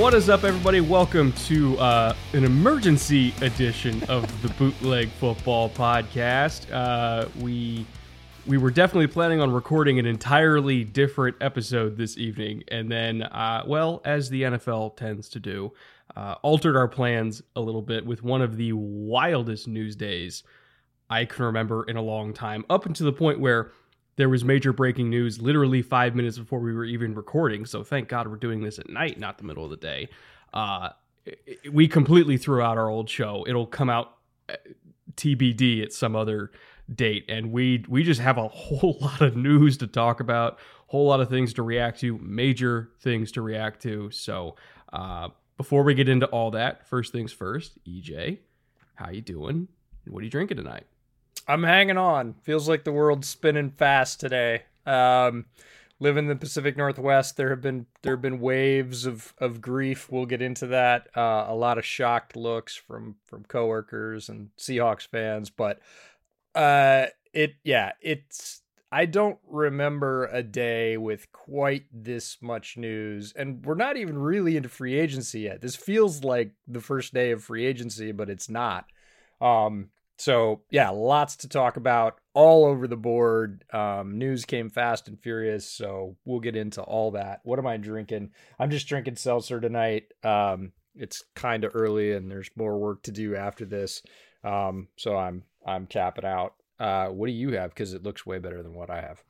What is up, everybody? Welcome to uh, an emergency edition of the Bootleg Football Podcast. Uh, we we were definitely planning on recording an entirely different episode this evening, and then, uh, well, as the NFL tends to do, uh, altered our plans a little bit with one of the wildest news days I can remember in a long time, up until the point where there was major breaking news literally five minutes before we were even recording. So thank God we're doing this at night, not the middle of the day. Uh, we completely threw out our old show. It'll come out uh, TBD at some other date, and we we just have a whole lot of news to talk about, whole lot of things to react to, major things to react to. So uh, before we get into all that, first things first, EJ, how you doing? What are you drinking tonight? I'm hanging on. Feels like the world's spinning fast today. Um, live in the Pacific Northwest. There have been there have been waves of of grief. We'll get into that. Uh, a lot of shocked looks from from coworkers and Seahawks fans, but uh, it yeah, it's. I don't remember a day with quite this much news, and we're not even really into free agency yet. This feels like the first day of free agency, but it's not. Um, so yeah, lots to talk about all over the board. Um, news came fast and furious, so we'll get into all that. What am I drinking? I'm just drinking seltzer tonight. Um, it's kind of early, and there's more work to do after this. Um, so I'm I'm capping out. Uh, what do you have? Because it looks way better than what I have.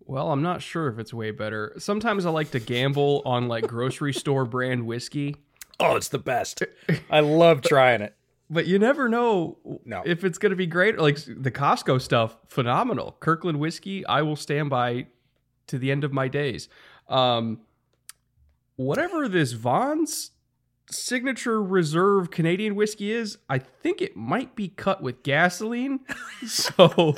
Well, I'm not sure if it's way better. Sometimes I like to gamble on like grocery store brand whiskey. Oh, it's the best. I love trying it but you never know no. if it's going to be great. Like the Costco stuff, phenomenal. Kirkland whiskey, I will stand by to the end of my days. Um, whatever this Vons signature reserve Canadian whiskey is, I think it might be cut with gasoline. so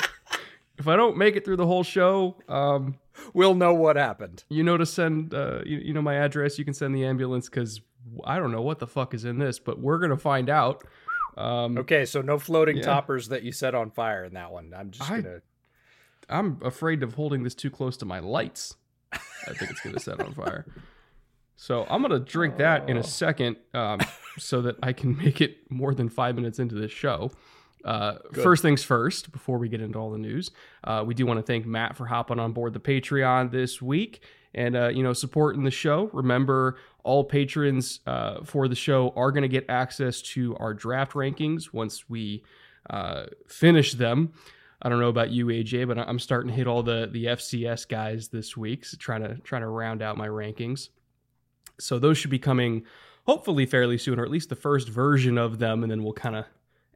if I don't make it through the whole show, um, we'll know what happened. You know to send, uh, you, you know my address. You can send the ambulance because I don't know what the fuck is in this, but we're gonna find out. Um, okay, so no floating yeah. toppers that you set on fire in that one. I'm just I, gonna. I'm afraid of holding this too close to my lights. I think it's gonna set on fire. So I'm gonna drink oh. that in a oh. second, um, so that I can make it more than five minutes into this show. Uh, first things first, before we get into all the news, uh, we do want to thank Matt for hopping on board the Patreon this week and uh, you know supporting the show. Remember, all patrons uh, for the show are going to get access to our draft rankings once we uh, finish them. I don't know about you, AJ, but I'm starting to hit all the the FCS guys this week, so trying to trying to round out my rankings. So those should be coming hopefully fairly soon, or at least the first version of them, and then we'll kind of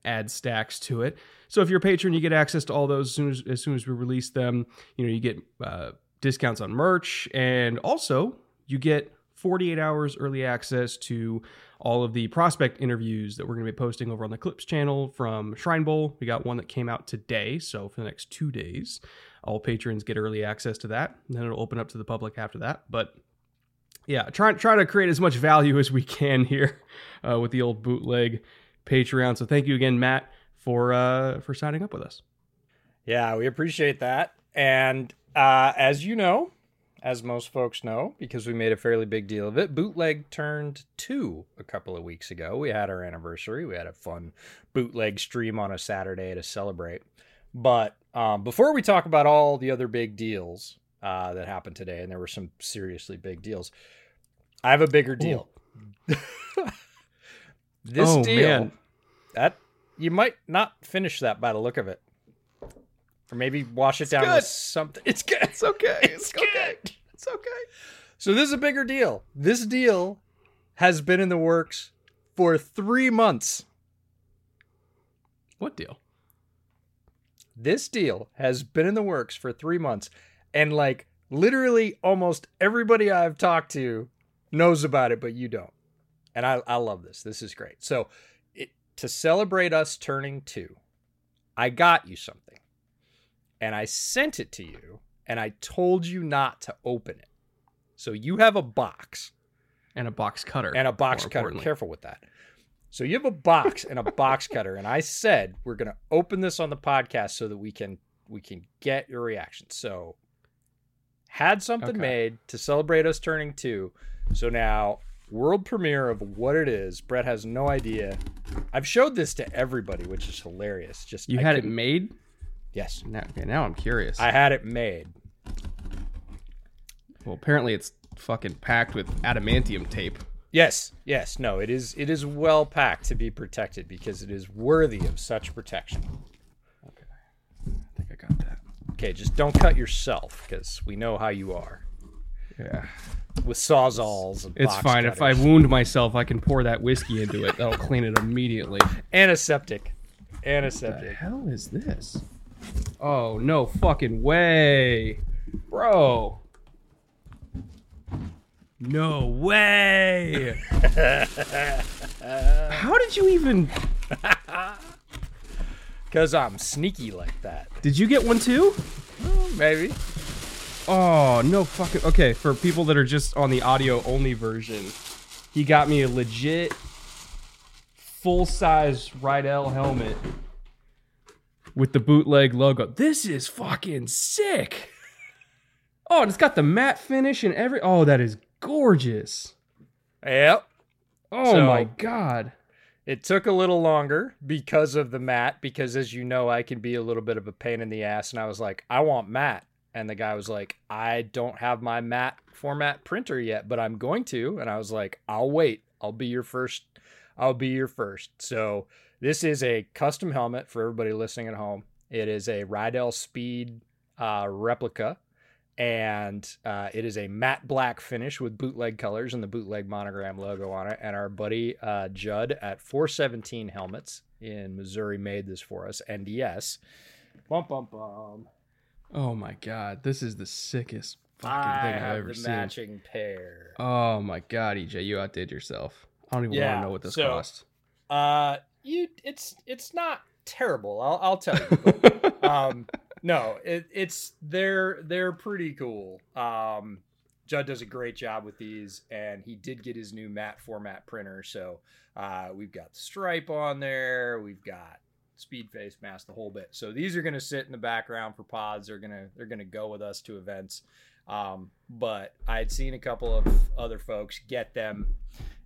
add stacks to it. So if you're a patron, you get access to all those as soon as, as soon as we release them. You know, you get uh, discounts on merch, and also you get 48 hours early access to all of the prospect interviews that we're going to be posting over on the Clips channel from Shrine Bowl. We got one that came out today, so for the next two days, all patrons get early access to that. And then it'll open up to the public after that. But yeah, trying trying to create as much value as we can here uh, with the old bootleg Patreon. So thank you again, Matt, for uh, for signing up with us. Yeah, we appreciate that. And uh, as you know, as most folks know, because we made a fairly big deal of it, Bootleg turned two a couple of weeks ago. We had our anniversary. We had a fun bootleg stream on a Saturday to celebrate. But um, before we talk about all the other big deals uh, that happened today, and there were some seriously big deals, I have a bigger deal. this Oh, deal man. that you might not finish that by the look of it. Or maybe wash it down good. with something. It's good. It's okay. It's good. It's okay. So this is a bigger deal. This deal has been in the works for three months. What deal? This deal has been in the works for three months, and like literally almost everybody I've talked to knows about it, but you don't. And I, I love this. This is great. So, it, to celebrate us turning two, I got you something, and I sent it to you, and I told you not to open it. So you have a box And a box cutter. and a box cutter. Careful with that. So you have a box and a box cutter, and I said we're gonna open this on the podcast so that we can we can get your reaction. So had something Okay. made to celebrate us turning two. So now world premiere of what it is. Brett has no idea. I've showed this to everybody, which is hilarious. Just You I had it made? Yes, Now, okay, now I'm curious. I had it made. well, apparently it's fucking packed with adamantium tape. Yes, yes, no, it is. It is well packed to be protected because it is worthy of such protection. Okay. I think I got that. Okay, just don't cut yourself because we know how you are Yeah. with sawzalls. And It's box fine. If I wound myself, I can pour that whiskey into it. That'll clean it immediately. antiseptic, Antiseptic. What the antiseptic. hell is this? Oh, no fucking way. Bro. No way. How did you even. Because I'm sneaky like that. Did you get one too? Mm, maybe. Oh, no fucking. Okay, for people that are just on the audio only version, he got me a legit full size Riddell helmet with the bootleg logo. This is fucking sick. Oh, and it's got the matte finish and every. Oh, that is gorgeous. Yep. Oh So- my god. It took a little longer because of the matte. because as you know, I can be a little bit of a pain in the ass. And I was like, I want matte. And the guy was like, I don't have my matte format printer yet, but I'm going to. And I was like, I'll wait. I'll be your first. I'll be your first. So this is a custom helmet for everybody listening at home. It is a Riddell Speed uh, replica. And uh, it is a matte black finish with bootleg colors and the bootleg monogram logo on it. And our buddy uh, Judd at 417 Helmets in Missouri made this for us. And yes, bum bum bum. Oh my god. This is the sickest fucking I thing I've ever the seen. matching pair. Oh my god, EJ, you outdid yourself. I don't even want to know what this so- cost. Uh, you, it's it's not terrible. I'll I'll tell you. um no it, it's they're they're pretty cool um judd does a great job with these and he did get his new matte format printer so uh we've got the stripe on there we've got speed face mask the whole bit so these are going to sit in the background for pods they're going to they're going to go with us to events um but i'd seen a couple of other folks get them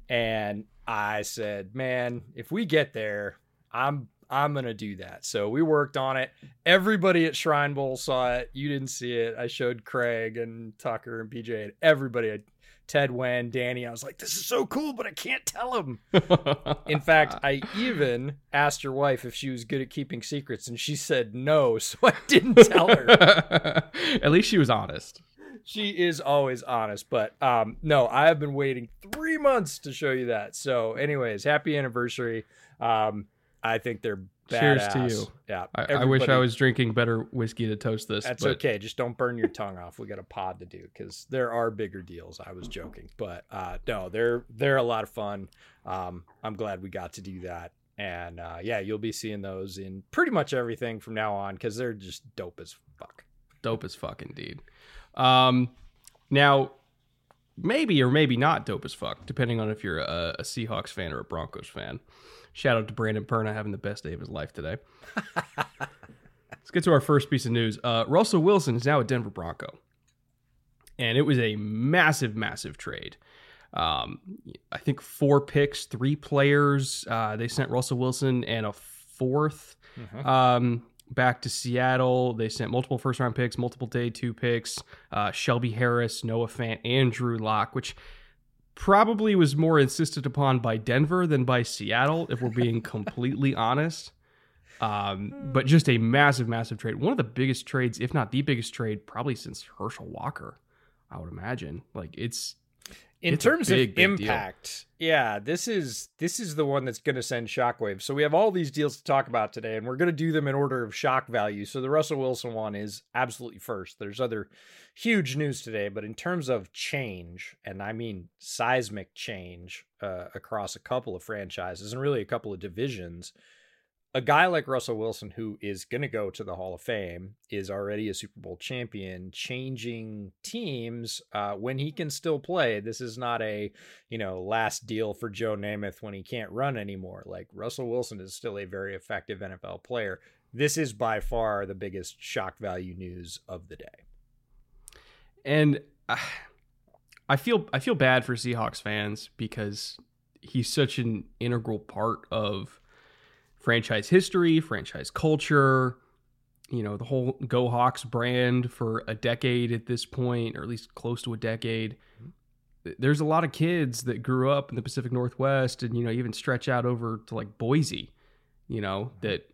and i said man if we get there i'm I'm gonna do that. So we worked on it. Everybody at Shrine Bowl saw it. You didn't see it. I showed Craig and Tucker and PJ and everybody. Ted Wen, Danny. I was like, "This is so cool," but I can't tell him. In fact, I even asked your wife if she was good at keeping secrets, and she said no. So I didn't tell her. At least she was honest. She is always honest, but um, no, I have been waiting three months to show you that. So, anyways, happy anniversary. Um, I think they're Cheers to you. Yeah, I, I wish I was drinking better whiskey to toast this. That's but okay. Just don't burn your tongue off. We got a pod to do because there are bigger deals. I was joking, but uh, no, they're they're a lot of fun. Um, I'm glad we got to do that, and uh, yeah, you'll be seeing those in pretty much everything from now on because they're just dope as fuck. dope as fuck indeed. Um, now, maybe or maybe not dope as fuck, depending on if you're a, a Seahawks fan or a Broncos fan. Shout out to Brandon Perna having the best day of his life today. Let's get to our first piece of news. Uh, Russell Wilson is now a Denver Bronco, and it was a massive, massive trade. Um, I think four picks, three players. Uh, they sent Russell Wilson and a 4th um, back to Seattle. They sent multiple first round picks, multiple day two picks, uh, Shelby Harris, Noah Fant, and Drew Lock, which probably was more insisted upon by Denver than by Seattle, if we're being completely honest. Um, but just a massive, massive trade. One of the biggest trades, if not the biggest trade, probably since Herschel Walker, I would imagine. Like it's in It's terms big, of big deal. impact, yeah, this is this is the one that's going to send shockwaves. So we have all these deals to talk about today, and we're going to do them in order of shock value. So the Russell Wilson one is absolutely first. There's other huge news today, but in terms of change, and I mean seismic change uh, across a couple of franchises and really a couple of divisions, a guy like Russell Wilson, who is going to go to the Hall of Fame, is already a Super Bowl champion, changing teams uh, when he can still play. This is not a, you know, last deal for Joe Namath when he can't run anymore. Like Russell Wilson is still a very effective NFL player. This is by far the biggest shock value news of the day. and uh, I feel I feel bad for Seahawks fans because he's such an integral part of franchise history, franchise culture, you know, the whole Go Hawks brand for a decade at this point, or at least close to a decade. There's a lot of kids that grew up in the Pacific Northwest and, you know, even stretch out over to like Boise, you know, mm-hmm. that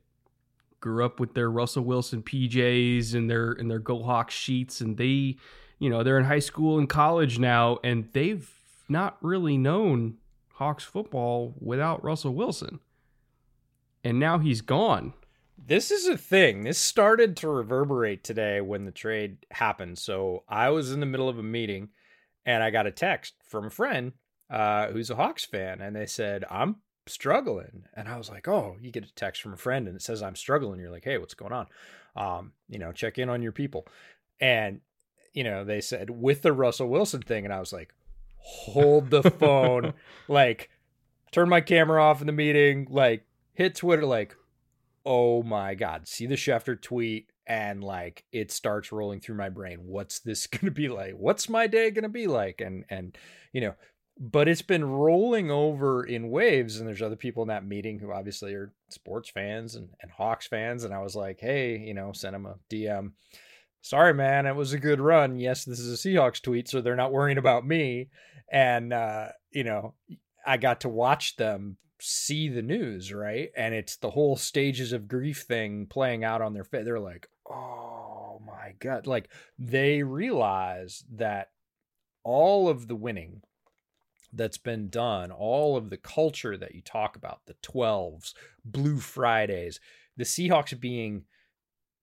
grew up with their Russell Wilson PJs and their and their Go Hawks sheets and they, you know, they're in high school and college now and they've not really known Hawks football without Russell Wilson. And now he's gone. This is a thing. This started to reverberate today when the trade happened. So I was in the middle of a meeting and I got a text from a friend uh, who's a Hawks fan. And they said, I'm struggling. And I was like, oh, you get a text from a friend and it says, I'm struggling. You're like, hey, what's going on? Um, you know, check in on your people. And, you know, they said, with the Russell Wilson thing. And I was like, hold the phone. like, turn my camera off in the meeting. Like, hit Twitter. Like, oh my god see the schefter tweet? And like it starts rolling through my brain what's this gonna be like? What's my day gonna be like? And and you know but it's been rolling over in waves and there's other people in that meeting who obviously are sports fans and, and hawks fans and i was like hey you know send them a dm sorry man it was a good run. Yes this is a seahawks tweet so they're not worrying about me. And uh you know i got to watch them see the news, right? And it's the whole stages of grief thing playing out on their face. They're like, oh my God. Like they realize that all of the winning that's been done, all of the culture that you talk about, the 12s, Blue Fridays, the Seahawks being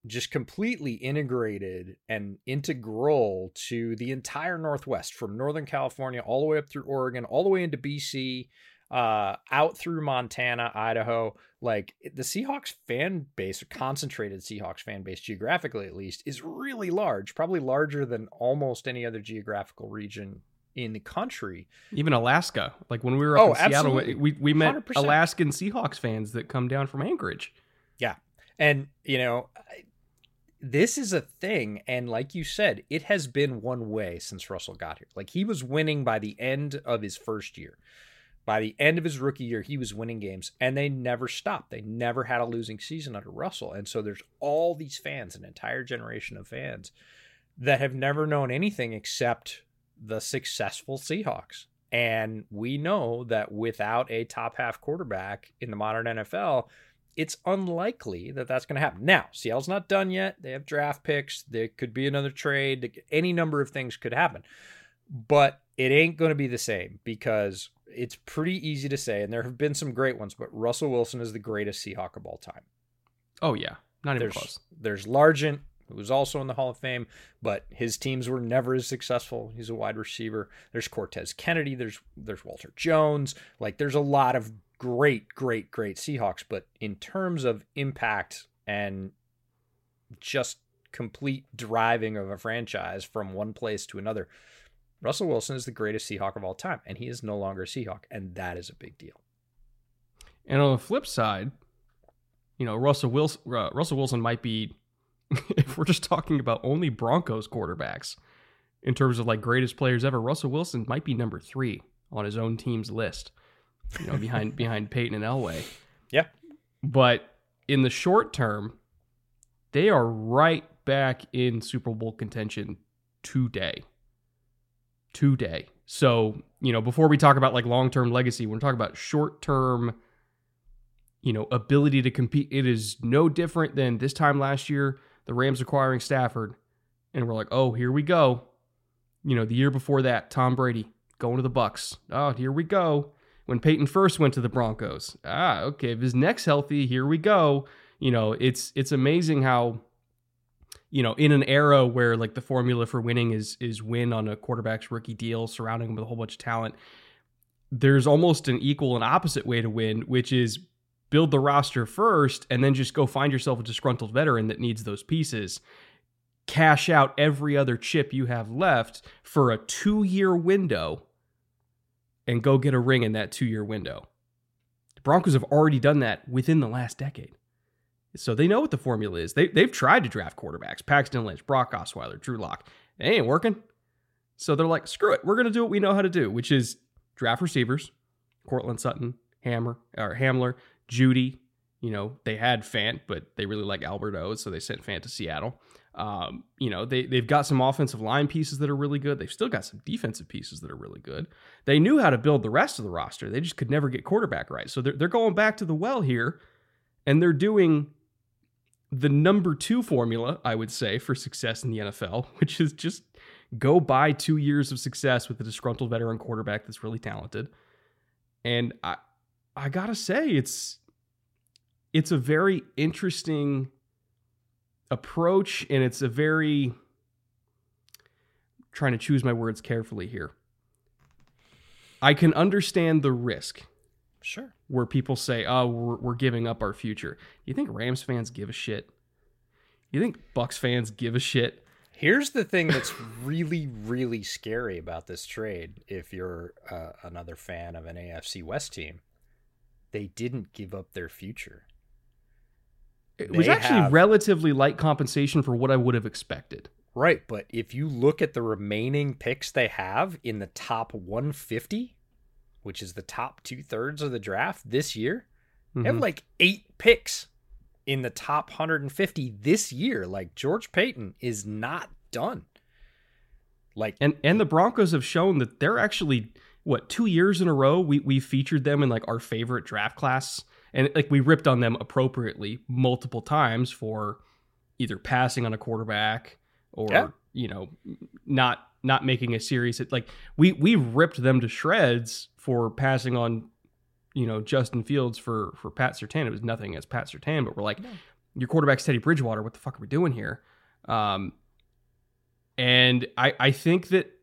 just completely integrated and integral to the entire Northwest from Northern California all the way up through Oregon, all the way into BC uh out through Montana, Idaho, like the Seahawks fan base, or concentrated Seahawks fan base geographically at least, is really large, probably larger than almost any other geographical region in the country. Even Alaska. Like when we were up Oh, in Seattle, we, we met 100%. Alaskan Seahawks fans that come down from Anchorage. Yeah. And, you know, this is a thing. And like you said, it has been one way since Russell got here. Like he was winning by the end of his first year. By the end of his rookie year, he was winning games and they never stopped. They never had a losing season under Russell. And so there's all these fans, an entire generation of fans that have never known anything except the successful Seahawks. And we know that without a top half quarterback in the modern NFL, it's unlikely that that's going to happen. Now, Seattle's not done yet. They have draft picks. There could be another trade. Any number of things could happen. But it ain't going to be the same because it's pretty easy to say, and there have been some great ones, but Russell Wilson is the greatest Seahawk of all time. Oh yeah, not even There's close. there's Largent, who was also in the Hall of Fame, but his teams were never as successful. He's a wide receiver. There's Cortez Kennedy. There's there's Walter Jones. Like there's a lot of great, great, great Seahawks, but in terms of impact and just complete driving of a franchise from one place to another, Russell Wilson is the greatest Seahawk of all time, and he is no longer a Seahawk, and that is a big deal. And on the flip side, you know, Russell Wilson, uh, Russell Wilson might be, if we're just talking about only Broncos quarterbacks in terms of like greatest players ever, Russell Wilson might be number three on his own team's list. You know, behind behind Peyton and Elway. Yeah. But in the short term, they are right back in Super Bowl contention today. Today. So, you know, before we talk about like long term legacy, we're talking about short term, you know, ability to compete. It is no different than this time last year, the Rams acquiring Stafford. And we're like, oh, here we go. You know, the year before that, Tom Brady going to the Bucks. Oh, here we go. When Peyton first went to the Broncos. Ah, okay. If his neck's healthy, here we go. You know, it's it's amazing how you know, in an era where like the formula for winning is is win on a quarterback's rookie deal, surrounding him with a whole bunch of talent, there's almost an equal and opposite way to win, which is build the roster first and then just go find yourself a disgruntled veteran that needs those pieces. Cash out every other chip you have left for a two year window and go get a ring in that two year window. The Broncos have already done that within the last decade. So they know what the formula is. They, they've tried to draft quarterbacks Paxton Lynch, Brock Osweiler, Drew Lock. It ain't working. So they're like, screw it. We're going to do what we know how to do, which is draft receivers, Courtland Sutton, Hammer, or Hamler, Jeudy. You know, they had Fant, but they really like Albert O, so they sent Fant to Seattle. Um, you know, they, they've got some offensive line pieces that are really good. They've still got some defensive pieces that are really good. They knew how to build the rest of the roster. They just could never get quarterback right. So they're, they're going back to the well here, and they're doing the number two formula, I would say, for success in the NFL, which is just go buy two years of success with a disgruntled veteran quarterback that's really talented. And I I gotta say, it's it's a very interesting approach, and it's a very trying to choose my words carefully here. I can understand the risk Sure. Where people say, "Oh, we're, we're giving up our future." You think Rams fans give a shit? You think Bucks fans give a shit? Here's the thing that's really, really scary about this trade. If you're uh, another fan of an AFC West team, they didn't give up their future. It was actually have... relatively light compensation for what I would have expected. Right, but if you look at the remaining picks they have in the top 150, which is the top two thirds of the draft this year, mm-hmm. they have like eight picks in the top 150 this year. Like George Paton is not done. Like and and the Broncos have shown that they're actually what two years in a row we we featured them in like our favorite draft class and like we ripped on them appropriately multiple times for either passing on a quarterback or yeah. you know not not making a serious like we we ripped them to shreds for passing on you know Justin Fields for for Pat Surtain. It was nothing as Pat Surtain, but we're like, no. your quarterback's Teddy Bridgewater. What the fuck are we doing here? Um, and I I think that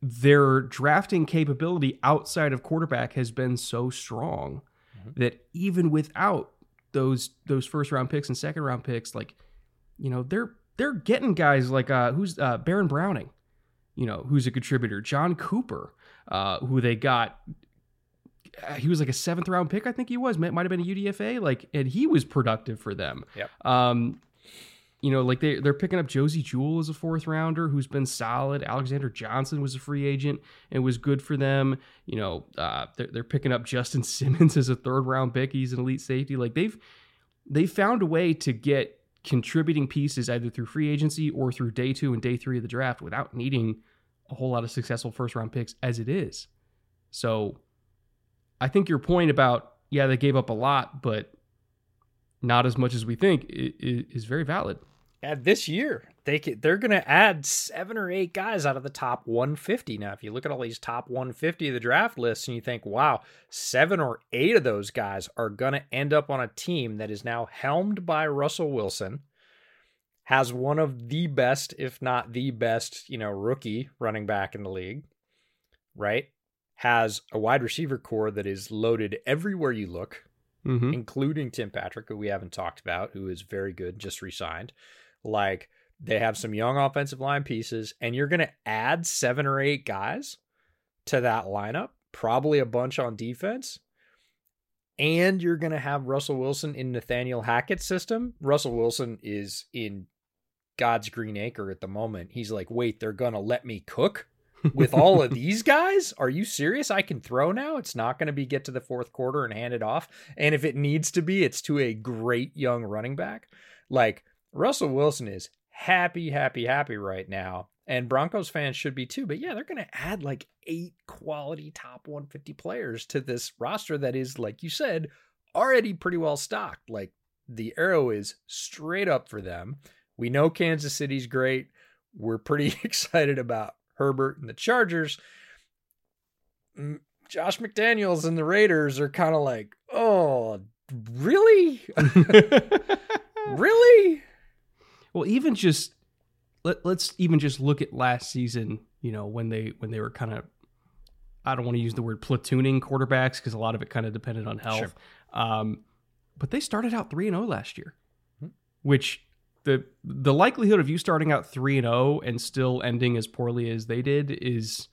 their drafting capability outside of quarterback has been so strong mm-hmm. that even without those those first round picks and second round picks, like you know they're they're getting guys like uh, who's uh, Baron Browning, you know who's a contributor, John Cooper, uh, who they got uh, he was like a seventh round pick, I think he was. Might have been a UDFA, like, and he was productive for them. Yep. Um, you know, like they they're picking up Josey Jewell as a fourth rounder who's been solid. Alexander Johnson was a free agent and was good for them. You know, uh, they're, they're picking up Justin Simmons as a third round pick. He's an elite safety. Like they've they found a way to get contributing pieces either through free agency or through day two and day three of the draft without needing a whole lot of successful first round picks as it is. So I think your point about yeah they gave up a lot, but not as much as we think is very valid. Yeah, this year they they're going to add seven or eight guys out of the top 150. Now, if you look at all these top 150 of the draft lists and you think, wow, seven or eight of those guys are going to end up on a team that is now helmed by Russell Wilson, has one of the best, if not the best, you know, rookie running back in the league, right? has a wide receiver core that is loaded everywhere you look, mm-hmm. including Tim Patrick, who we haven't talked about, who is very good, just resigned. Like they have some young offensive line pieces, and you're going to add seven or eight guys to that lineup, probably a bunch on defense. And you're going to have Russell Wilson in Nathaniel Hackett's system. Russell Wilson is in God's green acre at the moment. He's like, wait, they're going to let me cook? with all of these guys? Are you serious? I can throw now. It's not going to be get to the fourth quarter and hand it off. And if it needs to be, it's to a great young running back. Like Russell Wilson is happy, happy, happy right now. and Broncos fans should be too. But yeah, they're going to add like eight quality top 150 players to this roster that is, like you said, already pretty well stocked. Like the arrow is straight up for them. We know Kansas City's great. We're pretty excited about Herbert and the Chargers. Josh McDaniels and the Raiders are kind of like, oh, really? really? Well, even just let, let's even just look at last season, you know, when they when they were kind of I don't want to use the word platooning quarterbacks because a lot of it kind of depended on health. Sure. Um, but they started out 3 and 0 last year. Hmm. Which the the likelihood of you starting out 3 and 0 and still ending as poorly as they did is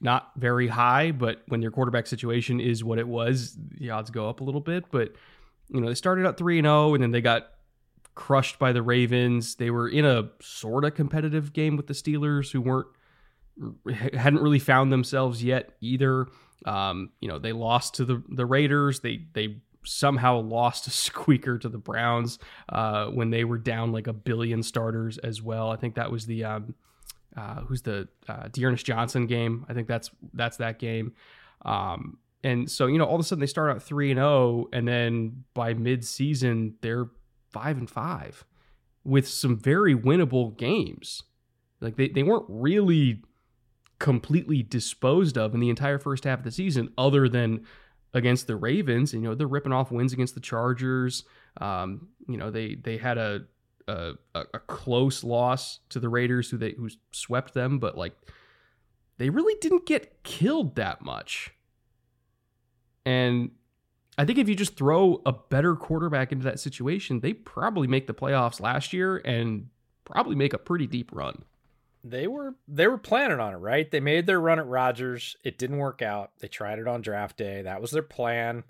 not very high, but when your quarterback situation is what it was, the odds go up a little bit, but you know, they started out 3 and 0 and then they got crushed by the Ravens. They were in a sort of competitive game with the Steelers, who weren't hadn't really found themselves yet either. Um, you know, they lost to the the Raiders. They they somehow lost a squeaker to the Browns uh, when they were down like a billion starters as well. I think that was the um, uh, who's the uh, D'Ernest Johnson game. I think that's that's that game. Um, and so you know, all of a sudden they start out three and zero, oh, and then by mid season they're five and five with some very winnable games. Like they, they weren't really completely disposed of in the entire first half of the season, other than against the Ravens. You know, they're ripping off wins against the Chargers. Um, you know, they they had a, a a close loss to the Raiders, who they who swept them, but like they really didn't get killed that much. And I think if you just throw a better quarterback into that situation, they probably make the playoffs last year and probably make a pretty deep run. They were they were planning on it, right? They made their run at Rodgers. It didn't work out. They tried it on draft day. That was their plan.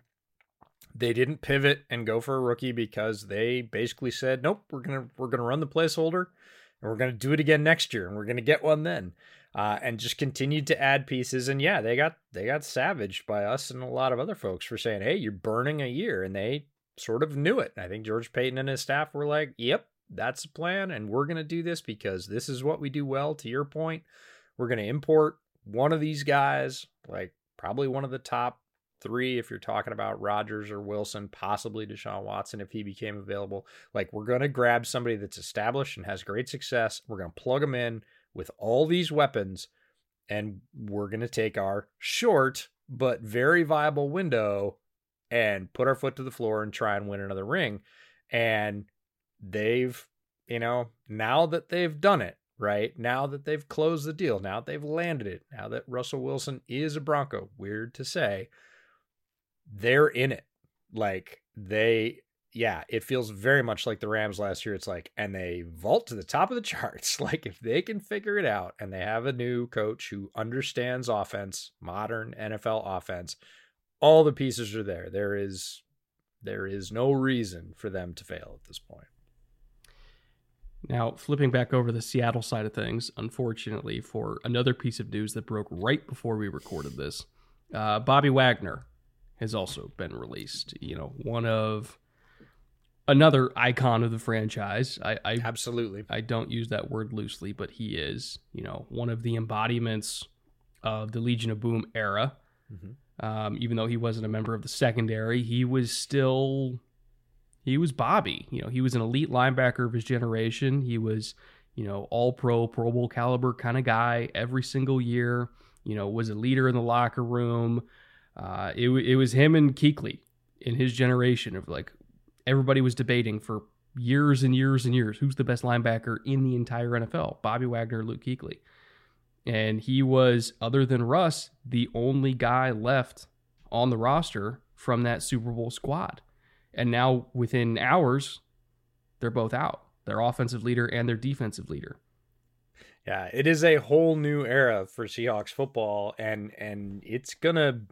They didn't pivot and go for a rookie because they basically said, "Nope, we're gonna we're gonna run the placeholder, and we're gonna do it again next year, and we're gonna get one then." uh, and just continued to add pieces. And yeah, they got they got savaged by us and a lot of other folks for saying, "Hey, you're burning a year," and they sort of knew it. I think George Paton and his staff were like, "Yep, that's the plan, and we're gonna do this because this is what we do well." To your point, we're gonna import one of these guys, like probably one of the top three if you're talking about Rodgers or Wilson, possibly Deshaun Watson if he became available. Like we're going to grab somebody that's established and has great success. We're going to plug them in with all these weapons, and we're going to take our short but very viable window and put our foot to the floor and try and win another ring. And they've, you know, now that they've done it, right? Now that they've closed the deal, now that they've landed it, now that Russell Wilson is a Bronco, weird to say, they're in it. Like they yeah, it feels very much like the Rams last year. It's like, and they vault to the top of the charts. Like, if they can figure it out and they have a new coach who understands offense, modern NFL offense, all the pieces are there. There is there is no reason for them to fail at this point. Now, flipping back over the Seattle side of things, unfortunately, for another piece of news that broke right before we recorded this, uh, Bobby Wagner has also been released. You know, one of another icon of the franchise. I, I absolutely I don't use that word loosely, but he is, you know, one of the embodiments of the Legion of Boom era. Mm-hmm. Um, even though he wasn't a member of the secondary, he was still he was Bobby. You know, he was an elite linebacker of his generation. He was, you know, all pro, Pro Bowl caliber kind of guy every single year. You know, was a leader in the locker room. Uh, it, it was him and Kuechly in his generation of like everybody was debating for years and years and years who's the best linebacker in the entire NFL Bobby Wagner, Luke Kuechly. And he was, other than Russ, the only guy left on the roster from that Super Bowl squad. And now, within hours, they're both out their offensive leader and their defensive leader. Yeah, it is a whole new era for Seahawks football, and and it's gonna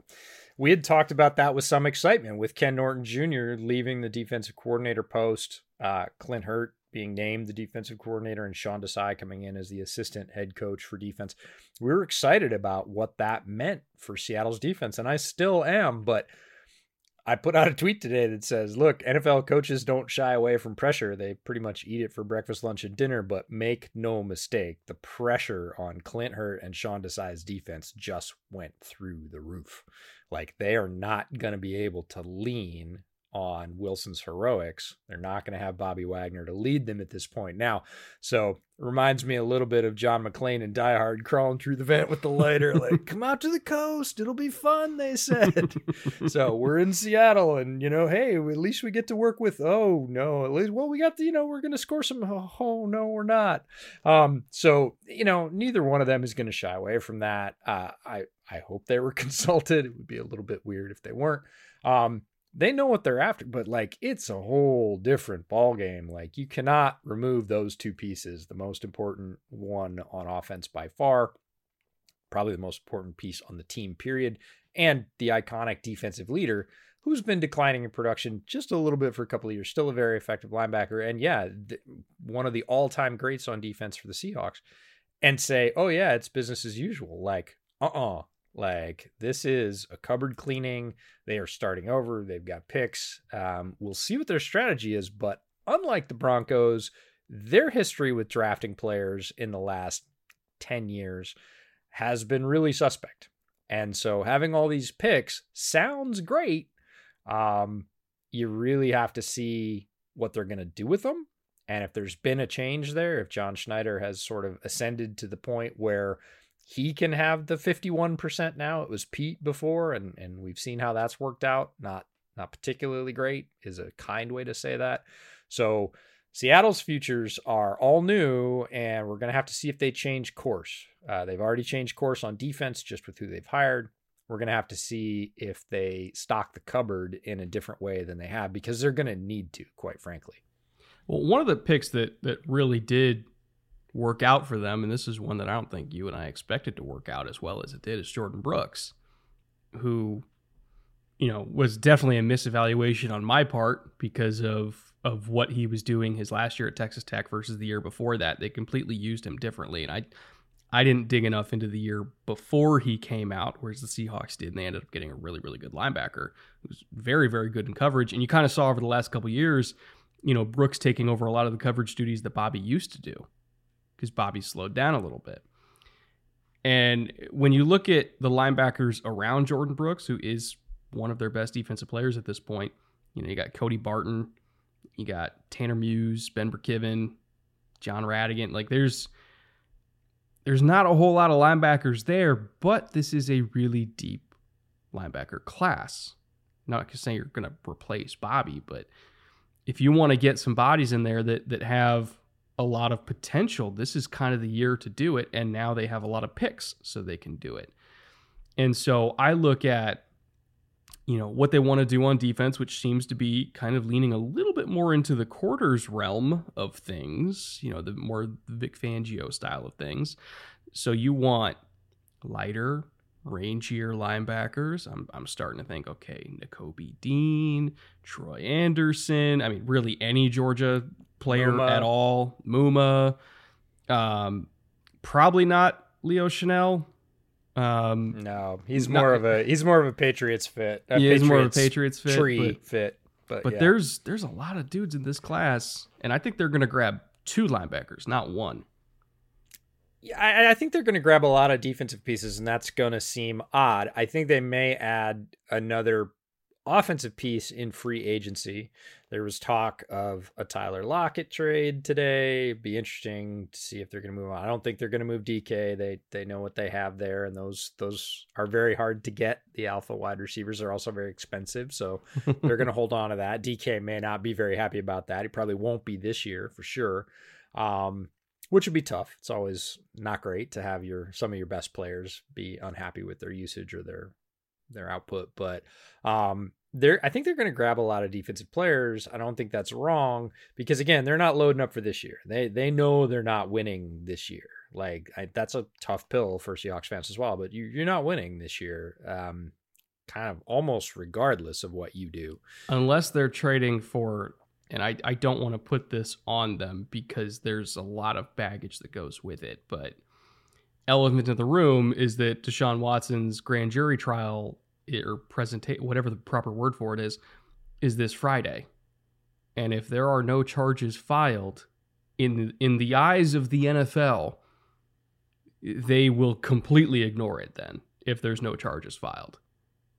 we had talked about that with some excitement with Ken Norton Jr. leaving the defensive coordinator post, uh, Clint Hurtt being named the defensive coordinator, and Sean Desai coming in as the assistant head coach for defense. We were excited about what that meant for Seattle's defense, and I still am, but I put out a tweet today that says, "Look, NFL coaches don't shy away from pressure. They pretty much eat it for breakfast, lunch, and dinner. But make no mistake, the pressure on Clint Hurtt and Sean Desai's defense just went through the roof. Like they are not going to be able to lean on Wilson's heroics. They're not going to have Bobby Wagner to lead them at this point now. So reminds me a little bit of John McClane and Die Hard crawling through the vent with the lighter, like, come out to the coast. It'll be fun, they said. so we're in Seattle and, you know, hey, at least we get to work with, oh, no, at least, well, we got the, you know, we're going to score some, oh, no, we're not. Um, so, you know, neither one of them is going to shy away from that. Uh, I, I hope they were consulted. It would be a little bit weird if they weren't. Um, they know what they're after, but like it's a whole different ball game. Like you cannot remove those two pieces. The most important one on offense by far, probably the most important piece on the team. Period, and the iconic defensive leader who's been declining in production just a little bit for a couple of years. Still a very effective linebacker, and yeah, th- one of the all-time greats on defense for the Seahawks. And say, oh yeah, it's business as usual. Like, uh uh-uh. Like this is a cupboard cleaning. They are starting over. They've got picks. Um, we'll see what their strategy is. But unlike the Broncos, their history with drafting players in the last 10 years has been really suspect. And so having all these picks sounds great. Um, you really have to see what they're going to do with them. And if there's been a change there, if John Schneider has sort of ascended to the point where he can have the 51% now. It was Pete before, and and we've seen how that's worked out. Not not particularly great is a kind way to say that. So Seattle's futures are all new, and we're going to have to see if they change course. Uh, they've already changed course on defense just with who they've hired. We're going to have to see if they stock the cupboard in a different way than they have because they're going to need to, quite frankly. Well, one of the picks that that really did work out for them, and this is one that I don't think you and I expected to work out as well as it did, is Jordyn Brooks, who, you know, was definitely a misevaluation on my part because of of what he was doing his last year at Texas Tech versus the year before that. They completely used him differently, and I I didn't dig enough into the year before he came out, whereas the Seahawks did, and they ended up getting a really, really good linebacker who was very, very good in coverage. And you kind of saw over the last couple years, you know, Brooks taking over a lot of the coverage duties that Bobby used to do because Bobby slowed down a little bit. And when you look at the linebackers around Jordyn Brooks, who is one of their best defensive players at this point, you know, you got Cody Barton, you got Tanner Muse, Ben Burr-Kirven, Jon Rhattigan. Like there's there's not a whole lot of linebackers there, but this is a really deep linebacker class. Not saying you're to replace Bobby, but if you want to get some bodies in there that that have a lot of potential. This is kind of the year to do it. And now they have a lot of picks so they can do it. And so I look at, you know, what they want to do on defense, which seems to be kind of leaning a little bit more into the quarters realm of things, you know, the more Vic Fangio style of things. So you want lighter, rangier linebackers. I'm, I'm starting to think, okay, Nakobe Dean, Troy Anderson. I mean, really any Georgia player Muma. at all. Muma. Um, probably not Leo Chenal. Um, no, he's not, more of a he's more of a Patriots fit. A he Patriots is more of a Patriots fit, tree but, fit. But, but yeah. there's there's a lot of dudes in this class, and I think they're going to grab two linebackers, not one. Yeah, I, I think they're going to grab a lot of defensive pieces, and that's going to seem odd. I think they may add another offensive piece in free agency. There was talk of a Tyler Lockett trade today. Be interesting to see if they're going to move on. I don't think they're going to move DK. They they know what they have there, and those those are very hard to get. The alpha wide receivers are also very expensive, so they're going to hold on to that. DK may not be very happy about that. He probably won't be this year for sure. Um, which would be tough. It's always not great to have your some of your best players be unhappy with their usage or their their output, but um, they're I think they're going to grab a lot of defensive players. I don't think that's wrong because again, they're not loading up for this year. They they know they're not winning this year. Like I, that's a tough pill for Seahawks fans as well. But you, you're not winning this year. Um, kind of almost regardless of what you do, unless they're trading for. And I, I don't want to put this on them because there's a lot of baggage that goes with it. But elephant in the room is that Deshaun Watson's grand jury trial or presentation, whatever the proper word for it is is this Friday. And if there are no charges filed in in the eyes of the NFL, they will completely ignore it then if there's no charges filed.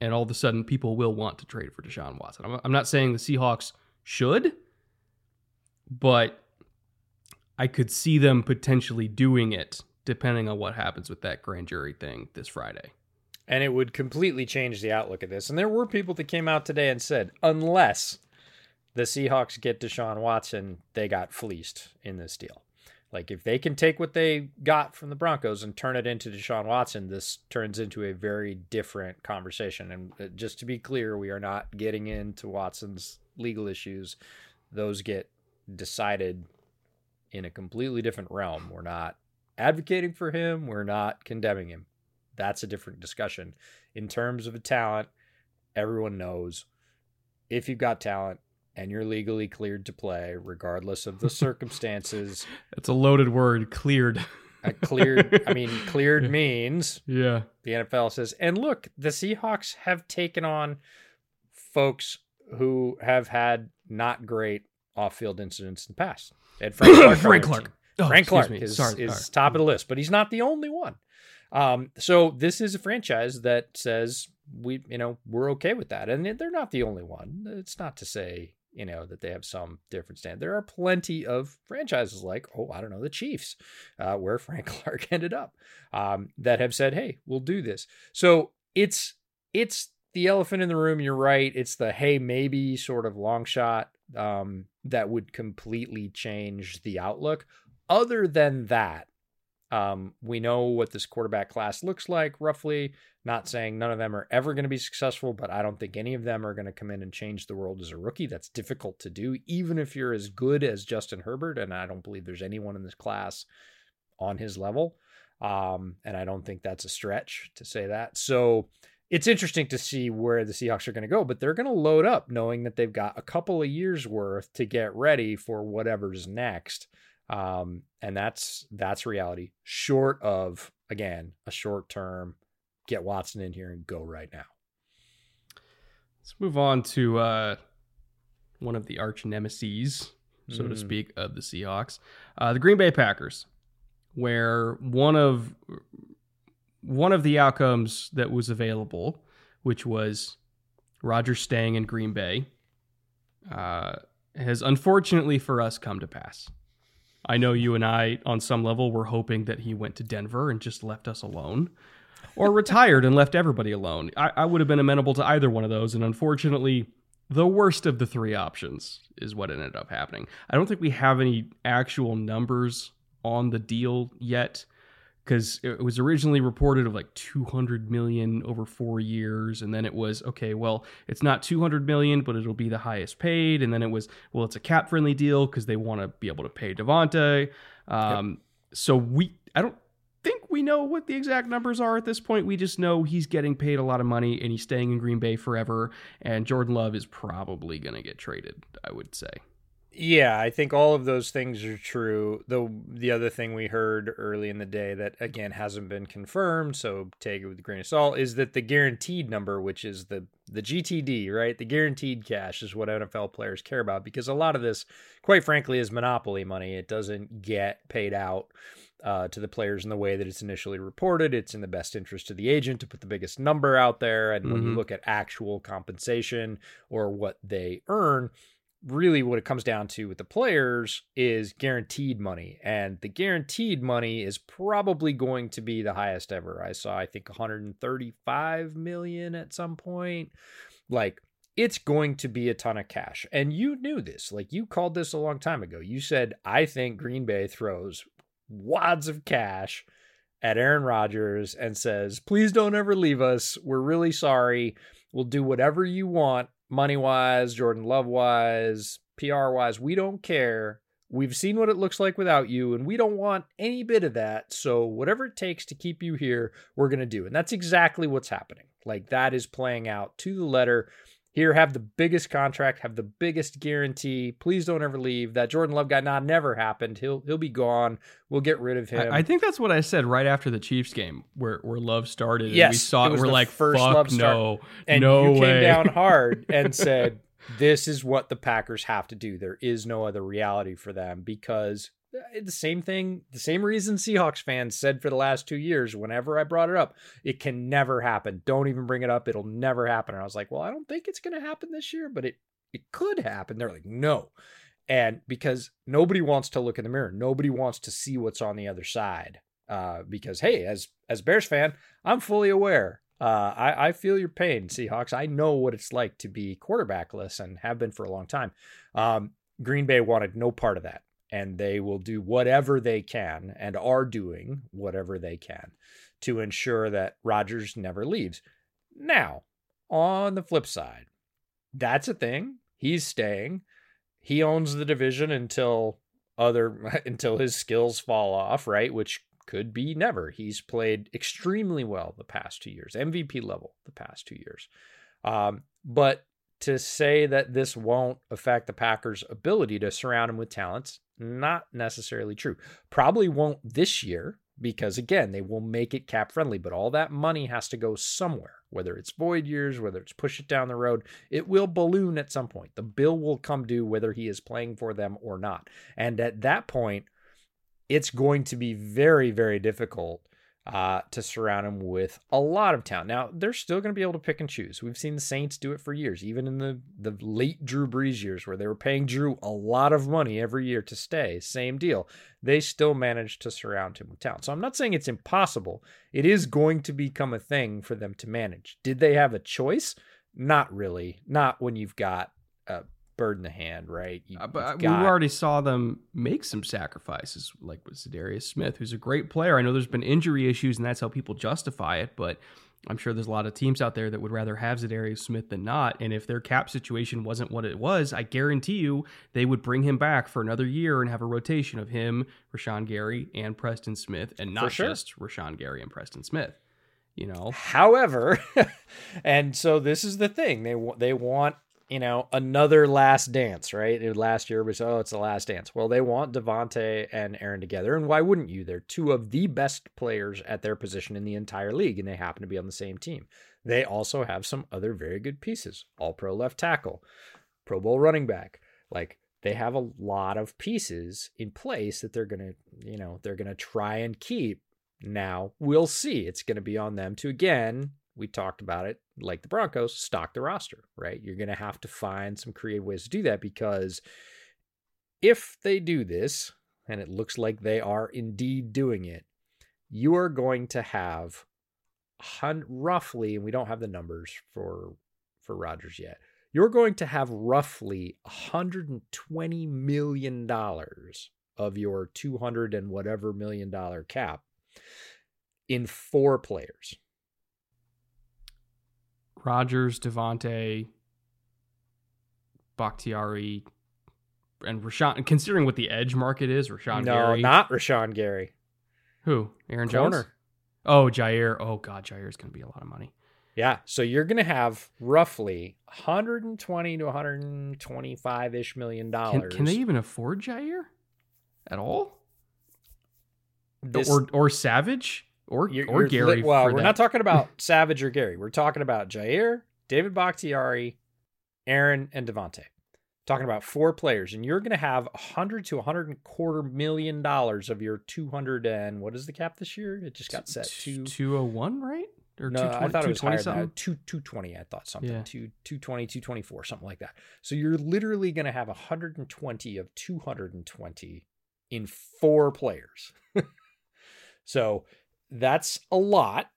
And all of a sudden people will want to trade for Deshaun Watson. I'm, I'm not saying the Seahawks should, but I could see them potentially doing it depending on what happens with that grand jury thing this Friday. And it would completely change the outlook of this. And there were people that came out today and said, unless the Seahawks get Deshaun Watson, they got fleeced in this deal. Like if they can take what they got from the Broncos and turn it into Deshaun Watson, this turns into a very different conversation. And uh, just to be clear, we are not getting into Watson's legal issues. Those get decided in a completely different realm. We're not advocating for him, we're not condemning him. That's a different discussion. In terms of a talent, everyone knows if you've got talent and you're legally cleared to play, regardless of the circumstances. It's a loaded word, cleared. cleared, I mean, cleared means yeah. The NFL says, and look, the Seahawks have taken on folks who have had not great off-field incidents in the past. Ed Frank Clark. Frank Clark. Oh, Frank Clark is, is top of the list, but he's not the only one. Um, so this is a franchise that says we, you know, we're okay with that, and they're not the only one. It's not to say you know that they have some different stand. There are plenty of franchises like, oh, I don't know, the Chiefs, uh, where Frank Clark ended up, um, that have said, hey, we'll do this. So it's it's the elephant in the room. You're right. It's the hey maybe sort of long shot um, that would completely change the outlook. Other than that, um, we know what this quarterback class looks like roughly. Not saying none of them are ever going to be successful, but I don't think any of them are going to come in and change the world as a rookie. That's difficult to do, even if you're as good as Justin Herbert. And I don't believe there's anyone in this class on his level. Um, and I don't think that's a stretch to say that. So it's interesting to see where the Seahawks are going to go, but they're going to load up knowing that they've got a couple of years worth to get ready for whatever's next. Um, and that's that's reality. Short of again a short term, get Watson in here and go right now. Let's move on to uh, one of the arch nemesis, so mm. to speak, of the Seahawks, uh, the Green Bay Packers, where one of one of the outcomes that was available, which was Roger staying in Green Bay, uh, has unfortunately for us come to pass. I know you and I, on some level, were hoping that he went to Denver and just left us alone, or retired and left everybody alone. I, I would have been amenable to either one of those, and unfortunately, the worst of the three options is what ended up happening. I don't think we have any actual numbers on the deal yet because it was originally reported of like 200 million over four years and then it was okay well it's not 200 million but it'll be the highest paid and then it was well it's a cap friendly deal because they want to be able to pay Davante um, yep. so we i don't think we know what the exact numbers are at this point we just know he's getting paid a lot of money and he's staying in green bay forever and jordan love is probably going to get traded i would say yeah, I think all of those things are true. The the other thing we heard early in the day that again hasn't been confirmed, so take it with a grain of salt, is that the guaranteed number, which is the the GTD, right? The guaranteed cash is what NFL players care about because a lot of this, quite frankly, is monopoly money. It doesn't get paid out uh, to the players in the way that it's initially reported. It's in the best interest of the agent to put the biggest number out there. And mm-hmm. when you mm-hmm. look at actual compensation or what they earn, really what it comes down to with the players is guaranteed money and the guaranteed money is probably going to be the highest ever. I saw i think 135 million at some point. Like it's going to be a ton of cash. And you knew this. Like you called this a long time ago. You said i think green bay throws wads of cash at aaron rodgers and says please don't ever leave us. We're really sorry. We'll do whatever you want money wise, Jordan Love wise, PR wise, we don't care. We've seen what it looks like without you, and we don't want any bit of that. So, whatever it takes to keep you here, we're going to do. And that's exactly what's happening. Like, that is playing out to the letter. Here, have the biggest contract, have the biggest guarantee. Please don't ever leave. That Jordan Love guy, nah, never happened. He'll he'll be gone. We'll get rid of him. I, I think that's what I said right after the Chiefs game, where where Love started. and we saw it was We're like, first fuck Love start. no, and no you way. came down hard and said, "This is what the Packers have to do. There is no other reality for them because." Uh, The same thing, the same reason Seahawks fans said for the last two years, whenever I brought it up, it can never happen. Don't even bring it up. It'll never happen. And I was like, well, I don't think it's going to happen this year, but it, it could happen. They're like, no. And because nobody wants to look in the mirror, nobody wants to see what's on the other side. Uh, because hey, as as Bears fan, I'm fully aware. Uh, I, I feel your pain, Seahawks. I know what it's like to be quarterbackless and have been for a long time. Um, Green Bay wanted no part of that, and they will do whatever they can and are doing whatever they can to ensure that Rodgers never leaves. Now, on the flip side, that's a thing. He's staying. He owns the division until other until his skills fall off, right? Which could be never. He's played extremely well the past two years, MVP level the past two years. Um, but to say that this won't affect the Packers' ability to surround him with talents, not necessarily true. Probably won't this year because again, they will make it cap friendly, but all that money has to go somewhere, whether it's void years, whether it's push it down the road, it will balloon at some point. The bill will come due whether he is playing for them or not. And at that point, it's going to be very, very difficult uh, to surround him with a lot of talent. Now, they're still going to be able to pick and choose. We've seen the Saints do it for years, even in the, the late Drew Brees years where they were paying Drew a lot of money every year to stay. Same deal. They still managed to surround him with talent. So I'm not saying it's impossible. It is going to become a thing for them to manage. Did they have a choice? Not really. Not when you've got a bird in the hand, right? You, Uh, but you've we already saw them make some sacrifices, like with Za'Darius Smith, who's a great player. I know there's been injury issues, and that's how people justify it. But I'm sure there's a lot of teams out there that would rather have Za'Darius Smith than not. And if their cap situation wasn't what it was, I guarantee you they would bring him back for another year and have a rotation of him, Rashan Gary, and Preston Smith, and not sure. just Rashan Gary and Preston Smith. You know, However, and so this is the thing they they want you know another last dance, right? It- Last year was oh it's the last dance. Well, they want Davante and Aaron together, and why wouldn't you? They're two of the best players at their position in the entire league, and they happen to be on the same team. They also have some other very good pieces: All Pro left tackle, Pro Bowl running back, like. They have a lot of pieces in place that they're gonna, you know, they're gonna try and keep now we'll see. It's going to be on them to again. We talked about it, like the Broncos, stock the roster, right? You're going to have to find some creative ways to do that because if they do this, and it looks like they are indeed doing it, you are going to have hun- roughly, and we don't have the numbers for for Rodgers yet. You're going to have roughly 120 million dollars of your 200 and whatever million dollar cap in four players. Rodgers, Davante, Bakhtiari, and Rashan. Considering what the edge market is, Rashan no, Gary. not Rashan Gary. Who? Aaron Jones? Oh, Jaire. Oh, God, Jaire is going to be a lot of money. Yeah, so you're going to have roughly 120 to 125 ish million Can, dollars. can they even afford Jaire at all? This- or or Savage or you're- or you're Gary? li- well, we're that. not talking about Savage or Gary. We're talking about Jaire, David Bakhtiari, Aaron, and Davante. Talking about four players, and you're going to have a 100 to a 100 and quarter million dollars of your 200 and what is the cap this year? It just got set to two oh one, right? Or no, I thought it was 220 higher than something? that. Two, 220, I thought something. Yeah. Two, 220, 224, something like that. So you're literally going to have 120 of 220 in four players. so that's a lot.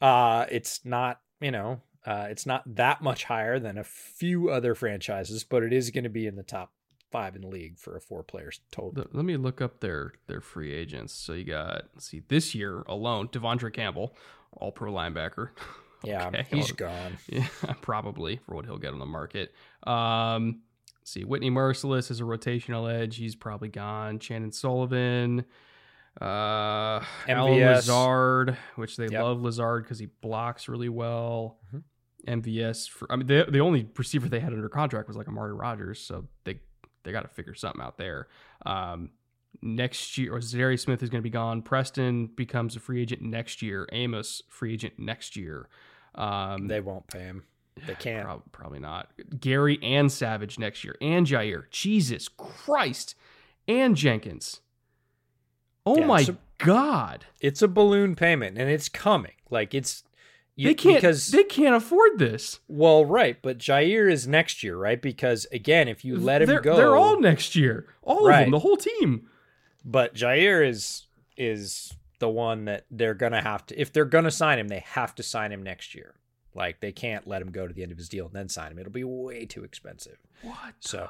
Uh, it's not, you know, uh, it's not that much higher than a few other franchises, but it is going to be in the top five in the league for a four players total. Let me look up their their free agents. So you got let's see this year alone, De'Vondre Campbell, all pro linebacker. yeah, Okay, he's well, gone. Yeah, probably for what he'll get on the market. Um, let's see, Whitney Mercilus is a rotational edge. He's probably gone. Chandon Sullivan, uh, Alan MVS. Lazard, which they Yep. love Lazard because he blocks really well. Mhm. MVS for. I mean, the the only receiver they had under contract was like Amari Rodgers, so they they got to figure something out there. Um, next year, or Zary Smith is going to be gone. Preston becomes a free agent next year. Amos free agent next year. Um, They won't pay him. They can't. prob- probably not. Gary and Savage next year, and Jaire. Jesus Christ, and Jenkins. Oh Yeah, my so- God! It's a balloon payment, and it's coming. Like it's you, They can't. because they can't afford this. well, right. But Jaire is next year, right? Because again, if you let him they're, go, They're all next year. All of them. The whole team. But Jaire is is the one that they're gonna have to if they're gonna sign him, they have to sign him next year. Like they can't let him go to the end of his deal and then sign him. It'll be way too expensive. What? So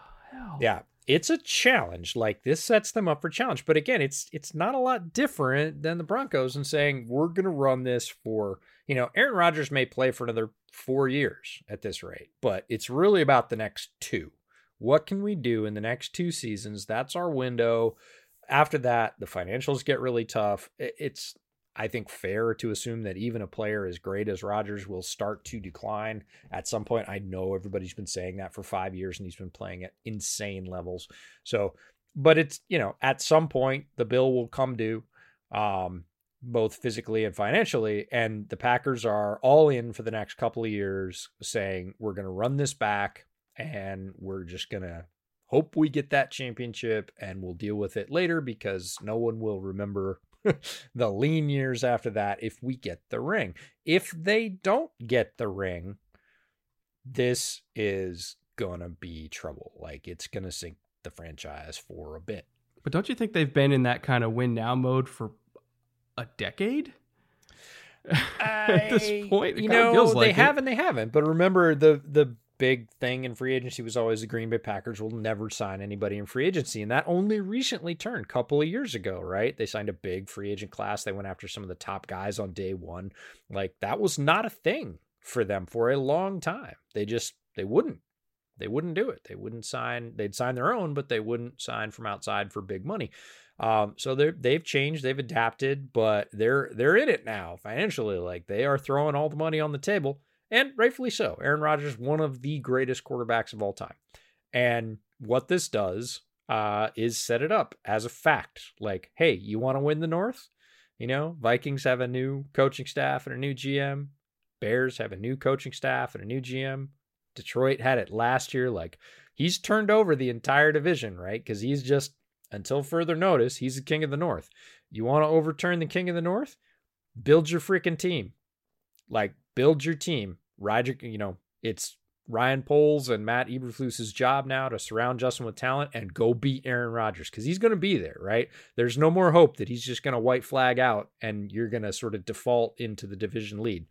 yeah, it's a challenge. Like this sets them up for challenge. But again, it's it's not a lot different than the Broncos and saying we're gonna run this for you know, Aaron Rodgers may play for another four years at this rate, but it's really about the next two. What can we do in the next two seasons? That's our window. After that, the financials get really tough. It's, I think, fair to assume that even a player as great as Rodgers will start to decline at some point. I know everybody's been saying that for five years and he's been playing at insane levels. So, but it's, you know, at some point the bill will come due. Um, both physically and financially. And the Packers are all in for the next couple of years, saying, we're going to run this back and we're just going to hope we get that championship and we'll deal with it later because no one will remember the lean years after that if we get the ring. If they don't get the ring, this is going to be trouble. Like it's going to sink the franchise for a bit. But don't you think they've been in that kind of win now mode for a decade? At this point, it you know, they like it. have and they haven't. But remember, the the big thing in free agency was always the Green Bay Packers will never sign anybody in free agency, and that only recently turned a couple of years ago. Right? They signed a big free agent class. They went after some of the top guys on day one. Like that was not a thing for them for a long time. They just they wouldn't. They wouldn't do it. They wouldn't sign. They'd sign their own, but they wouldn't sign from outside for big money. Um, so they're they've changed, they've adapted, but they're they're in it now financially. Like they are throwing all the money on the table, and rightfully so. Aaron Rodgers, one of the greatest quarterbacks of all time, and what this does uh, is set it up as a fact. Like, hey, you want to win the North? You know, Vikings have a new coaching staff and a new GM. Bears have a new coaching staff and a new GM. Detroit had it last year. Like he's turned over the entire division, right? Because he's just until further notice, he's the king of the North. You want to overturn the king of the North? Build your freaking team. Like build your team. Ride your, you know, it's Ryan Poles and Matt Eberflus's job now to surround Justin with talent and go beat Aaron Rodgers because he's going to be there, right? There's no more hope that he's just going to white flag out and you're going to sort of default into the division lead.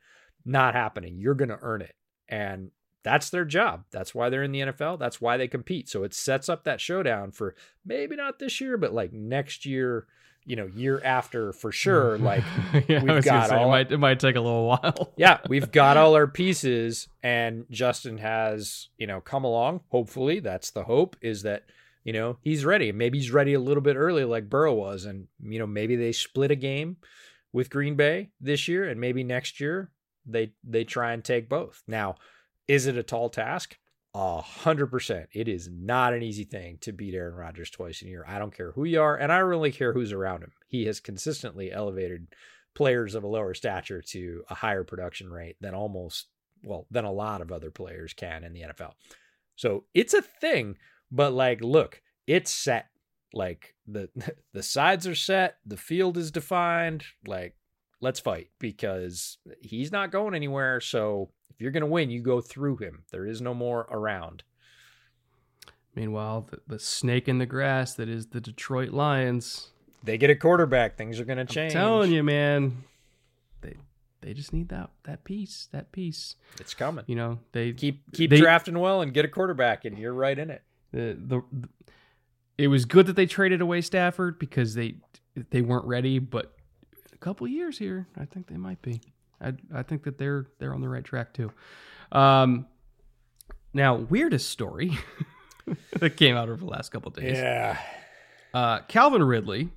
Not happening. You're going to earn it. And that's their job. That's why they're in the NFL. That's why they compete. So it sets up that showdown for maybe not this year, but like next year, you know, year after for hmm. sure. Like, yeah, we've got say, all- it might it might take a little while. yeah, we've got all our pieces, and Justin has, you know, come along. Hopefully, that's the hope is that, you know, he's ready. Maybe he's ready a little bit early, like Burrow was, and you know, maybe they split a game with Green Bay this year, and maybe next year they they try and take both. Now, is it a tall task? A hundred percent. It is not an easy thing to beat Aaron Rodgers twice in a year. I don't care who you are, and I don't really care who's around him. He has consistently elevated players of a lower stature to a higher production rate than almost well than a lot of other players can in the NFL. So it's a thing, but like look, it's set. Like the the sides are set, the field is defined, like let's fight because he's not going anywhere. So if you're going to win, you go through him. There is no more around. Meanwhile, the, the snake in the grass that is the Detroit Lions. They get a quarterback, things are going to change. I'm telling you, man, they they just need that that piece, that piece. it's coming. You know, they Keep keep They- drafting well and get a quarterback, and you're right in it. the, the the it was good that they traded away Stafford because they they weren't ready, but a couple years here, I think they might be. I I think that they're they're on the right track too. Um, now weirdest story that came out over the last couple days. Yeah. Uh, Calvin Ridley,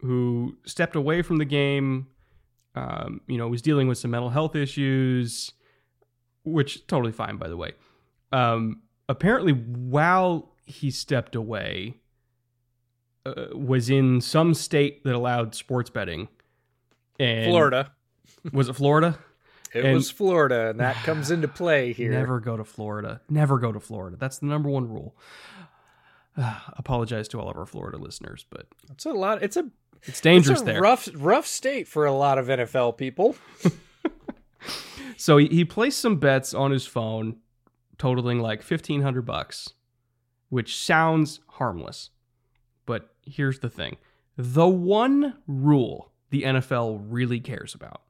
who stepped away from the game, um, you know, was dealing with some mental health issues, which totally fine by the way. Um, apparently, while he stepped away, uh, was in some state that allowed sports betting. And Florida. Was it Florida? It and- was Florida, and that comes into play here. Never go to Florida. Never go to Florida. That's the number one rule. apologize to all of our Florida listeners, but It's a lot. It's a it's dangerous it's a there. rough rough state for a lot of NFL people. So he, he placed some bets on his phone, totaling like fifteen hundred bucks, which sounds harmless. But here's the thing: the one rule the NFL really cares about,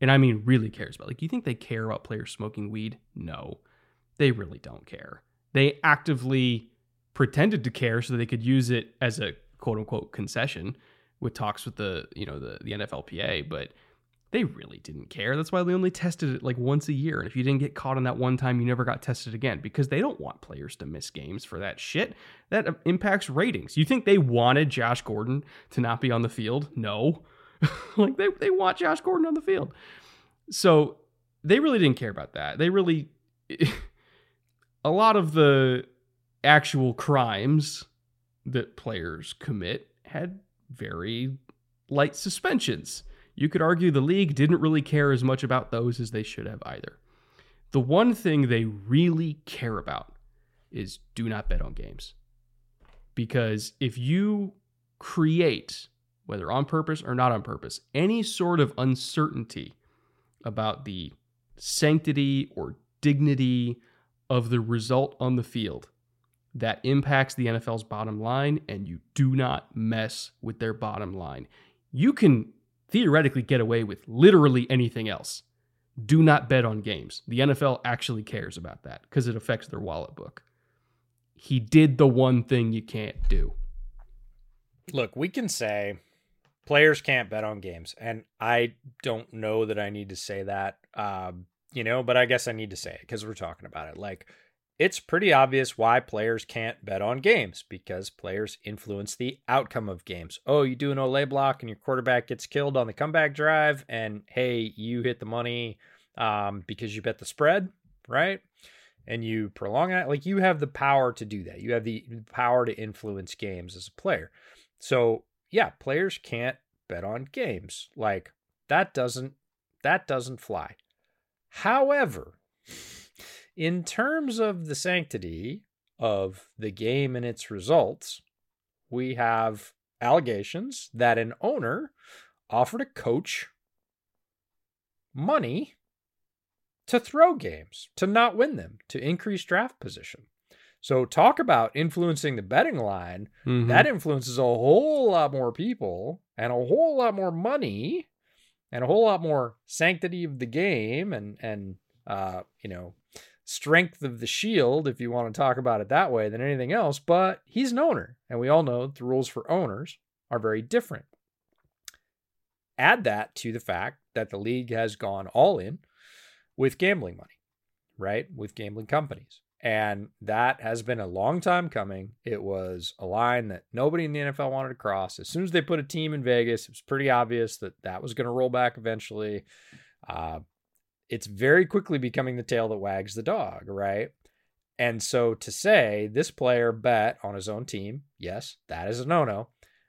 and I mean really cares about. Like, you think they care about players smoking weed? No, they really don't care. They actively pretended to care so they could use it as a quote unquote concession with talks with the you know the the NFLPA, but they really didn't care. That's why they only tested it like once a year. And if you didn't get caught on that one time, you never got tested again because they don't want players to miss games for that shit. That uh, impacts ratings. You think they wanted Josh Gordon to not be on the field? No. like they, they want Josh Gordon on the field. So they really didn't care about that. They really, a lot of the actual crimes that players commit had very light suspensions. You could argue the league didn't really care as much about those as they should have either. The one thing they really care about is do not bet on games. Because if you create, whether on purpose or not on purpose, any sort of uncertainty about the sanctity or dignity of the result on the field, that impacts the NFL's bottom line, and you do not mess with their bottom line. You can theoretically get away with literally anything else. Do not bet on games. The NFL actually cares about that because it affects their wallet book. He did the one thing you can't do. Look, we can say players can't bet on games, and I don't know that I need to say that, um, you know, but I guess I need to say it because we're talking about it. Like, it's pretty obvious why players can't bet on games because players influence the outcome of games. Oh, you do an Olé block and your quarterback gets killed on the comeback drive, and hey, you hit the money um, because you bet the spread, right? And you prolong it. Like you have the power to do that. You have the power to influence games as a player. So yeah, players can't bet on games. Like that doesn't that doesn't fly. However, in terms of the sanctity of the game and its results, we have allegations that an owner offered a coach money to throw games, to not win them, to increase draft position. So, talk about influencing the betting line. Mhm. That influences a whole lot more people and a whole lot more money and a whole lot more sanctity of the game and, and, uh, you know, strength of the shield, if you want to talk about it that way, than anything else. But he's an owner, and we all know the rules for owners are very different. Add that to the fact that the league has gone all in with gambling money, right? With gambling companies. And that has been a long time coming. It was a line that nobody in the NFL wanted to cross. As soon as they put a team in Vegas, it was pretty obvious that that was going to roll back eventually. Uh, it's very quickly becoming the tail that wags the dog, right? And so to say this player bet on his own team, yes, that is a no no,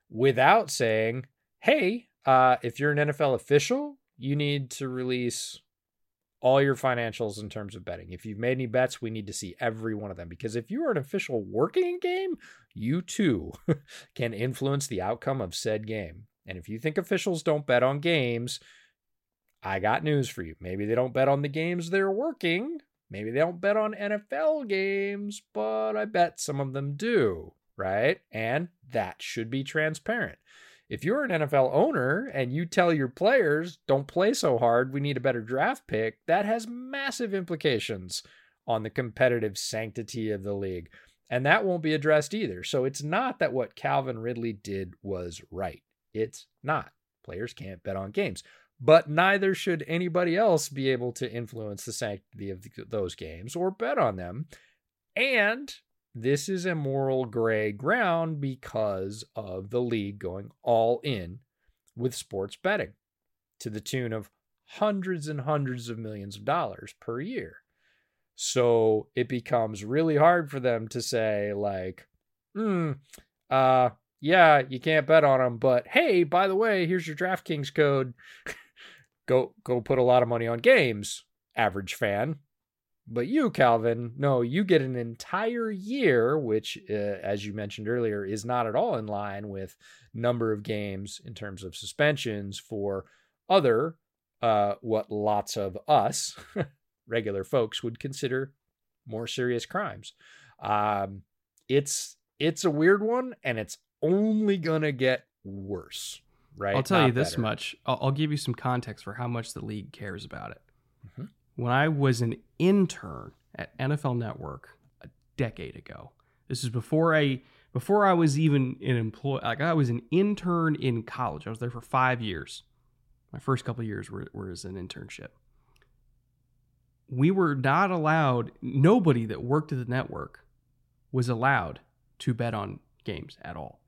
without saying, hey, uh, if you're an NFL official, you need to release all your financials in terms of betting. If you've made any bets, we need to see every one of them because if you are an official working game, you too can influence the outcome of said game. And if you think officials don't bet on games, I got news for you. Maybe they don't bet on the games they're working. Maybe they don't bet on NFL games, but I bet some of them do, right? And that should be transparent. If you're an NFL owner and you tell your players, don't play so hard, we need a better draft pick, that has massive implications on the competitive sanctity of the league. And that won't be addressed either. So it's not that what Calvin Ridley did was right. It's not. Players can't bet on games. But neither should anybody else be able to influence the sanctity of those games or bet on them. And this is a moral gray ground because of the league going all in with sports betting to the tune of hundreds and hundreds of millions of dollars per year. So it becomes really hard for them to say, like, hmm, uh, yeah, you can't bet on them, but hey, by the way, here's your DraftKings code. go go put a lot of money on games, average fan. But you, Calvin, no, you get an entire year, which, uh, as you mentioned earlier, is not at all in line with number of games in terms of suspensions for other, uh, what lots of us, regular folks, would consider more serious crimes. Um, it's it's a weird one, and it's only gonna get worse. Right? I'll tell Not you this better. much. I'll, I'll give you some context for how much the league cares about it. Mhm. When I was an intern at NFL Network a decade ago, this is before I before I was even an employee. Like I was an intern in college. I was there for five years. My first couple years were, were as an internship. We were not allowed. Nobody that worked at the network was allowed to bet on games at all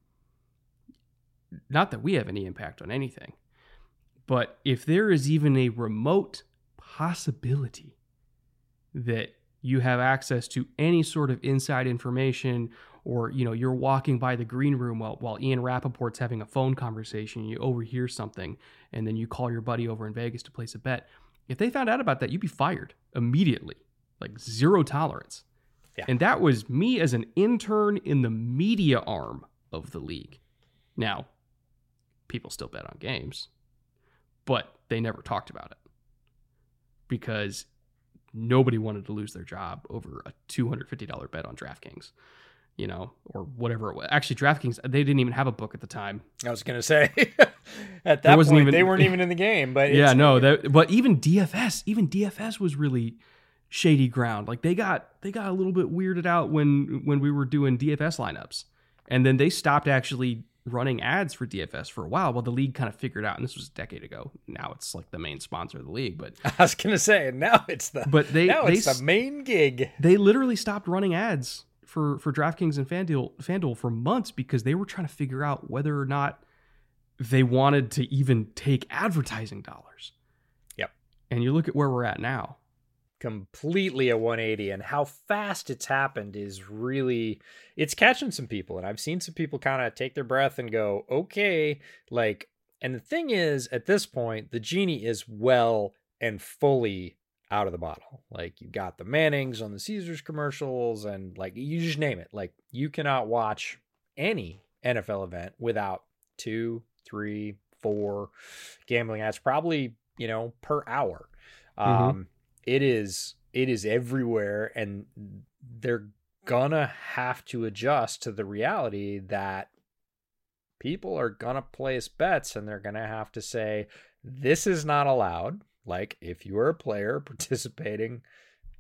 not that we have any impact on anything, but if there is even a remote possibility that you have access to any sort of inside information or you know you're walking by the green room while, while ian rapoport's having a phone conversation you overhear something and then you call your buddy over in vegas to place a bet. If they found out about that you'd be fired immediately like zero tolerance. Yeah. and that was me as an intern in the media arm of the league. Now people still bet on games, but they never talked about it because nobody wanted to lose their job over a $250 bet on DraftKings, you know, or whatever it was. Actually, DraftKings, they didn't even have a book at the time. I was gonna say at that wasn't point even- they weren't even in the game, but yeah, no, that, but even DFS, even DFS was really shady ground. Like they got they got a little bit weirded out when when we were doing DFS lineups, and then they stopped actually running ads for DFS for a while. While the league kind of figured out, and this was a decade ago. Now it's like the main sponsor of the league, but I was gonna say now it's the but they now they it's the main gig. they literally stopped running ads for for DraftKings and FanDuel FanDuel for months because they were trying to figure out whether or not they wanted to even take advertising dollars. Yep. And you look at where we're at now. Completely a 180 and how fast it's happened is really it's catching some people and i've seen some people kind of take their breath and go okay like and the thing is at this point the genie is well and fully out of the bottle. Like you got the mannings on the caesars commercials and like you just name it. Like you cannot watch any nfl event without two three four gambling ads probably you know per hour. Mhm. um it is it is everywhere and they're gonna have to adjust to the reality that people are gonna place bets and they're gonna have to say this is not allowed. Like if you're a player participating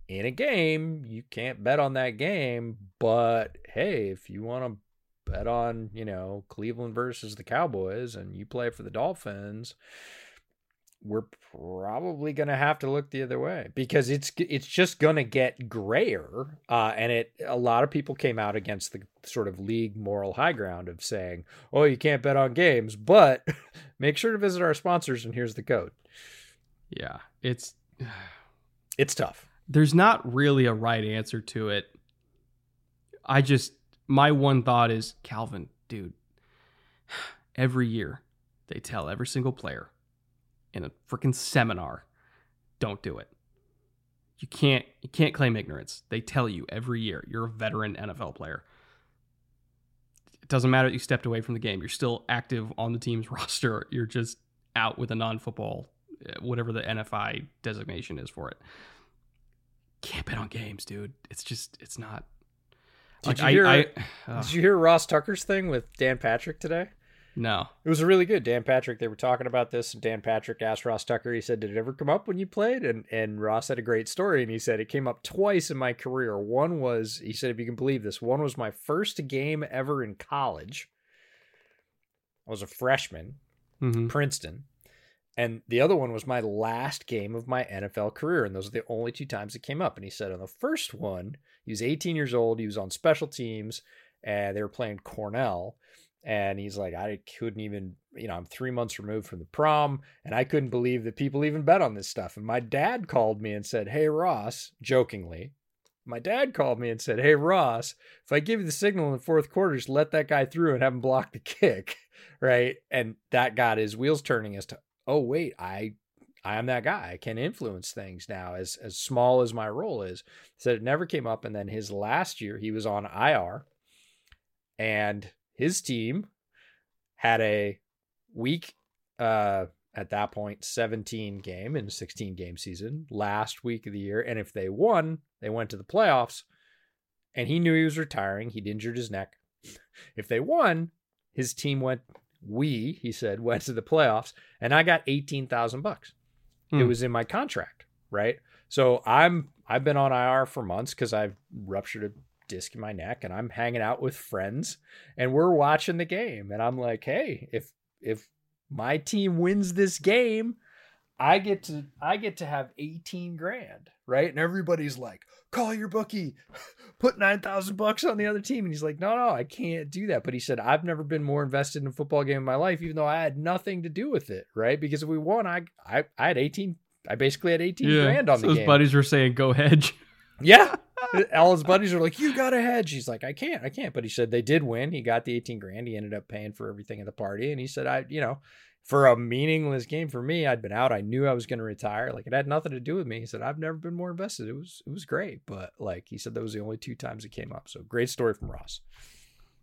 in a game you can't bet on that game but hey if you want to bet on you know cleveland versus the cowboys and you play for the dolphins we're probably going to have to look the other way because it's it's just going to get grayer uh, and it a lot of people came out against the sort of league moral high ground of saying oh you can't bet on games but make sure to visit our sponsors and here's the code Yeah, it's it's tough there's not really a right answer to it. I just my one thought is Calvin, dude. Every year they tell every single player in a freaking seminar, don't do it. You can't you can't claim ignorance. They tell you every year you're a veteran NFL player. It doesn't matter that you stepped away from the game. You're still active on the team's roster. You're just out with a non-football uh, whatever the NFI designation is for it can't bet on games, dude. It's just it's not. Did like, you I, hear? I, ugh, did you hear Ross Tucker's thing with Dan Patrick today? No. It was really good. Dan Patrick, they were talking about this, and Dan Patrick asked Ross Tucker, he said, Did it ever come up when you played? And and Ross had a great story, and he said, It came up twice in my career. One was, he said, if you can believe this, one was my first game ever in college. I was a freshman, hmm Princeton. And the other one was my last game of my NFL career. And those are the only two times it came up. And he said on the first one, he was 18 years old. He was on special teams and they were playing Cornell. And he's like, I couldn't even, you know, I'm three months removed from the prom, and I couldn't believe that people even bet on this stuff. And my dad called me and said, Hey, Ross, jokingly, my dad called me and said, Hey, Ross, if I give you the signal in the fourth quarter, just let that guy through and have him block the kick. Right. And that got his wheels turning as to, oh, wait, I. I am that guy. I can influence things now, as as small as my role is. Said it never came up, and then his last year he was on IR, and his team had a week uh at that point 17 game in 16 game season last week of the year and if they won they went to the playoffs and he knew he was retiring. He'd injured his neck. If they won his team went we he said went to the playoffs and i got 18,000 bucks. Hmm. it was in my contract right? So i'm i've been on ir for months cuz i've ruptured a disc in my neck and I'm hanging out with friends and we're watching the game and I'm like, "Hey, if if my team wins this game, I get to I get to have 18 grand, right? And everybody's like, "Call your bookie. Put 9,000 bucks on the other team." And he's like, "No, no, I can't do that." But he said, "I've never been more invested in a football game in my life even though I had nothing to do with it, right? Because if we won, I I, I had 18 I basically had 18 yeah, grand on so the his game. buddies were saying, "Go hedge." Yeah. All his buddies are like, "You got a hedge." He's like, "I can't, I can't." But he said they did win. He got the eighteen grand. He ended up paying for everything at the party, and he said, "I, you know, for a meaningless game for me, I'd been out. I knew I was going to retire. Like it had nothing to do with me." He said, "I've never been more invested. It was, it was great." But like he said, that was the only two times it came up. So great story from Ross.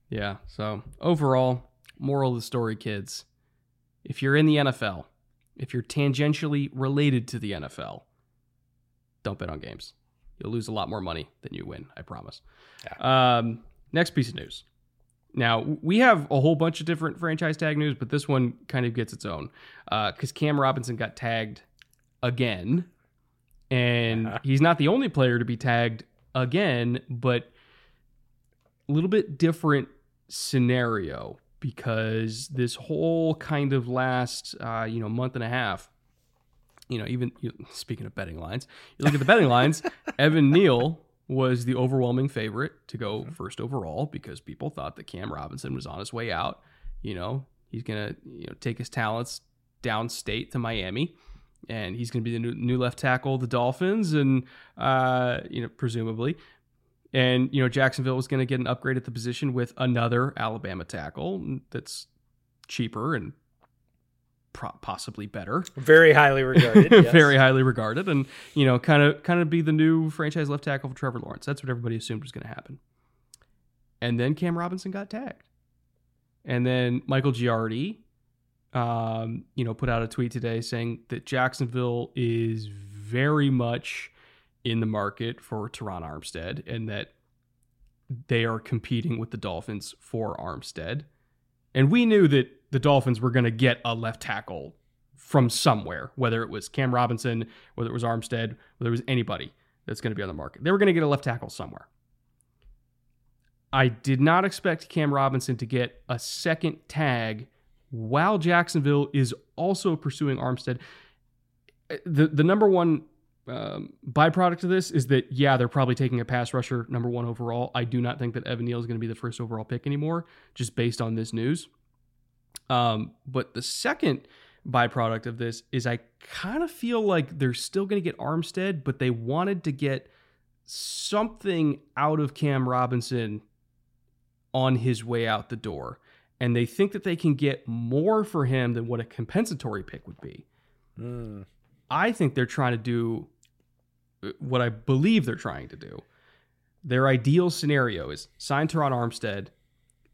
Yeah. So overall, moral of the story, kids: if you're in the NFL, if you're tangentially related to the NFL, don't bet on games. You'll lose a lot more money than you win. I promise. Yeah. Um, next piece of news. Now we have a whole bunch of different franchise tag news, but this one kind of gets its own because uh, Cam Robinson got tagged again, and uh-huh. he's not the only player to be tagged again, but a little bit different scenario because this whole kind of last uh, you know month and a half you know, even you, speaking of betting lines, you look at the betting lines. Evan Neal was the overwhelming favorite to go first overall because people thought that Cam Robinson was on his way out. You know, he's gonna you know take his talents downstate to Miami, and he's gonna be the new, new left tackle of the Dolphins, and uh, you know presumably. And you know Jacksonville was going to get an upgrade at the position with another Alabama tackle that's cheaper and possibly better. Very highly regarded. yes. Very highly regarded, and you know, kind of kind of be the new franchise left tackle for Trevor Lawrence. That's what everybody assumed was going to happen. And then Cam Robinson got tagged, and then Michael Giardi, um, you know, put out a tweet today saying that Jacksonville is very much in the market for Terron Armstead, and that they are competing with the Dolphins for Armstead. And we knew that the Dolphins were going to get a left tackle from somewhere, whether it was Cam Robinson, whether it was Armstead, whether it was anybody that's going to be on the market. They were going to get a left tackle somewhere. I did not expect Cam Robinson to get a second tag while Jacksonville is also pursuing Armstead. The the number one um, byproduct of this is that yeah, they're probably taking a pass rusher number one overall. I do not think that Evan Neal is going to be the first overall pick anymore, just based on this news. Um, but the second byproduct of this is I kind of feel like they're still going to get Armstead, but they wanted to get something out of Cam Robinson on his way out the door. And they think that they can get more for him than what a compensatory pick would be. Mm. I think they're trying to do uh, what I believe they're trying to do. Their ideal scenario is sign Terron Armstead,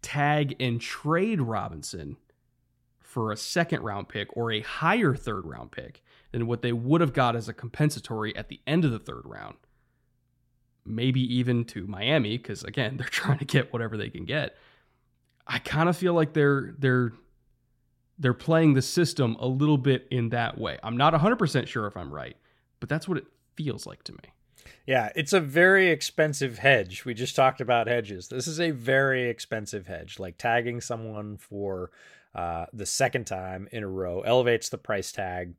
tag and trade Robinson for a second round pick or a higher third round pick than what they would have got as a compensatory at the end of the third round. Maybe even to Miami, because again, they're trying to get whatever they can get. I kind of feel like they're they're they're playing the system a little bit in that way. I'm not 100% sure if I'm right, but that's what it feels like to me. Yeah, it's a very expensive hedge. We just talked about hedges. This is a very expensive hedge. Like tagging someone for uh, the second time in a row, elevates the price tag.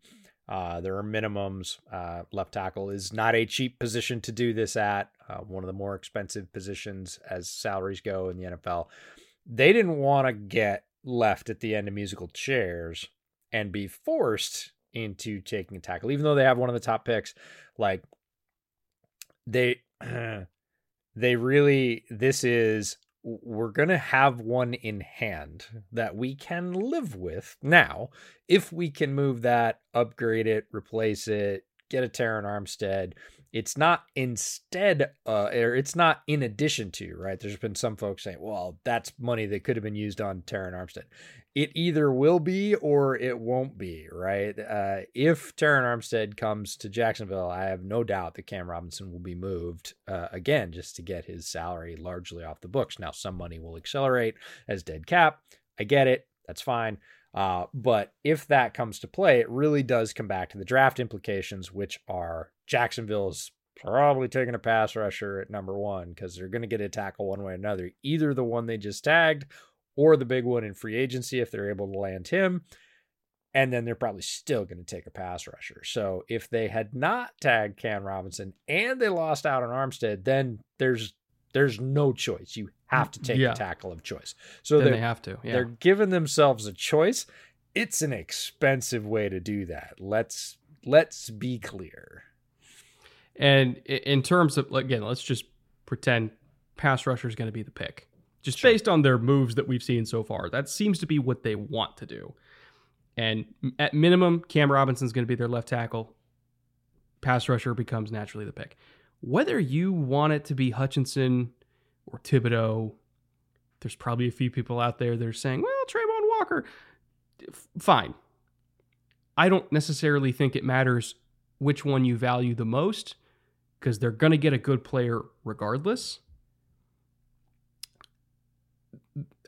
Uh, there are minimums. Uh, left tackle is not a cheap position to do this at. Uh, one of the more expensive positions as salaries go in the NFL. they didn't want to get left at the end of musical chairs and be forced into taking a tackle, even though they have one of the top picks. Like they, they really, this is we're going to have one in hand that we can live with now if we can move that, upgrade it, replace it, get a Terron Armstead. It's not instead, uh, or it's not in addition to, right? There's been some folks saying, well, that's money that could have been used on Terron Armstead. It either will be or it won't be, right? Uh, if Terron Armstead comes to Jacksonville, I have no doubt that Cam Robinson will be moved uh, again just to get his salary largely off the books. Now, some money will accelerate as dead cap. I get it. That's fine. Uh, but if that comes to play, it really does come back to the draft implications, which are Jacksonville's probably taking a pass rusher at number one because they're going to get a tackle one way or another, either the one they just tagged or the big one in free agency if they're able to land him. And then they're probably still going to take a pass rusher. So if they had not tagged Cam Robinson and they lost out on Armstead, then there's there's no choice. You have to take yeah. the tackle of choice. So they have to. Yeah. They're giving themselves a choice. It's an expensive way to do that. Let's let's be clear. And in terms of again, let's just pretend pass rusher is going to be the pick, just sure. based on their moves that we've seen so far. That seems to be what they want to do. And at minimum, Cam Robinson's going to be their left tackle. Pass rusher becomes naturally the pick whether you want it to be Hutchinson or Thibodeaux, there's probably a few people out there that are saying, well, Travon Walker, fine. I don't necessarily think it matters which one you value the most because they're going to get a good player regardless.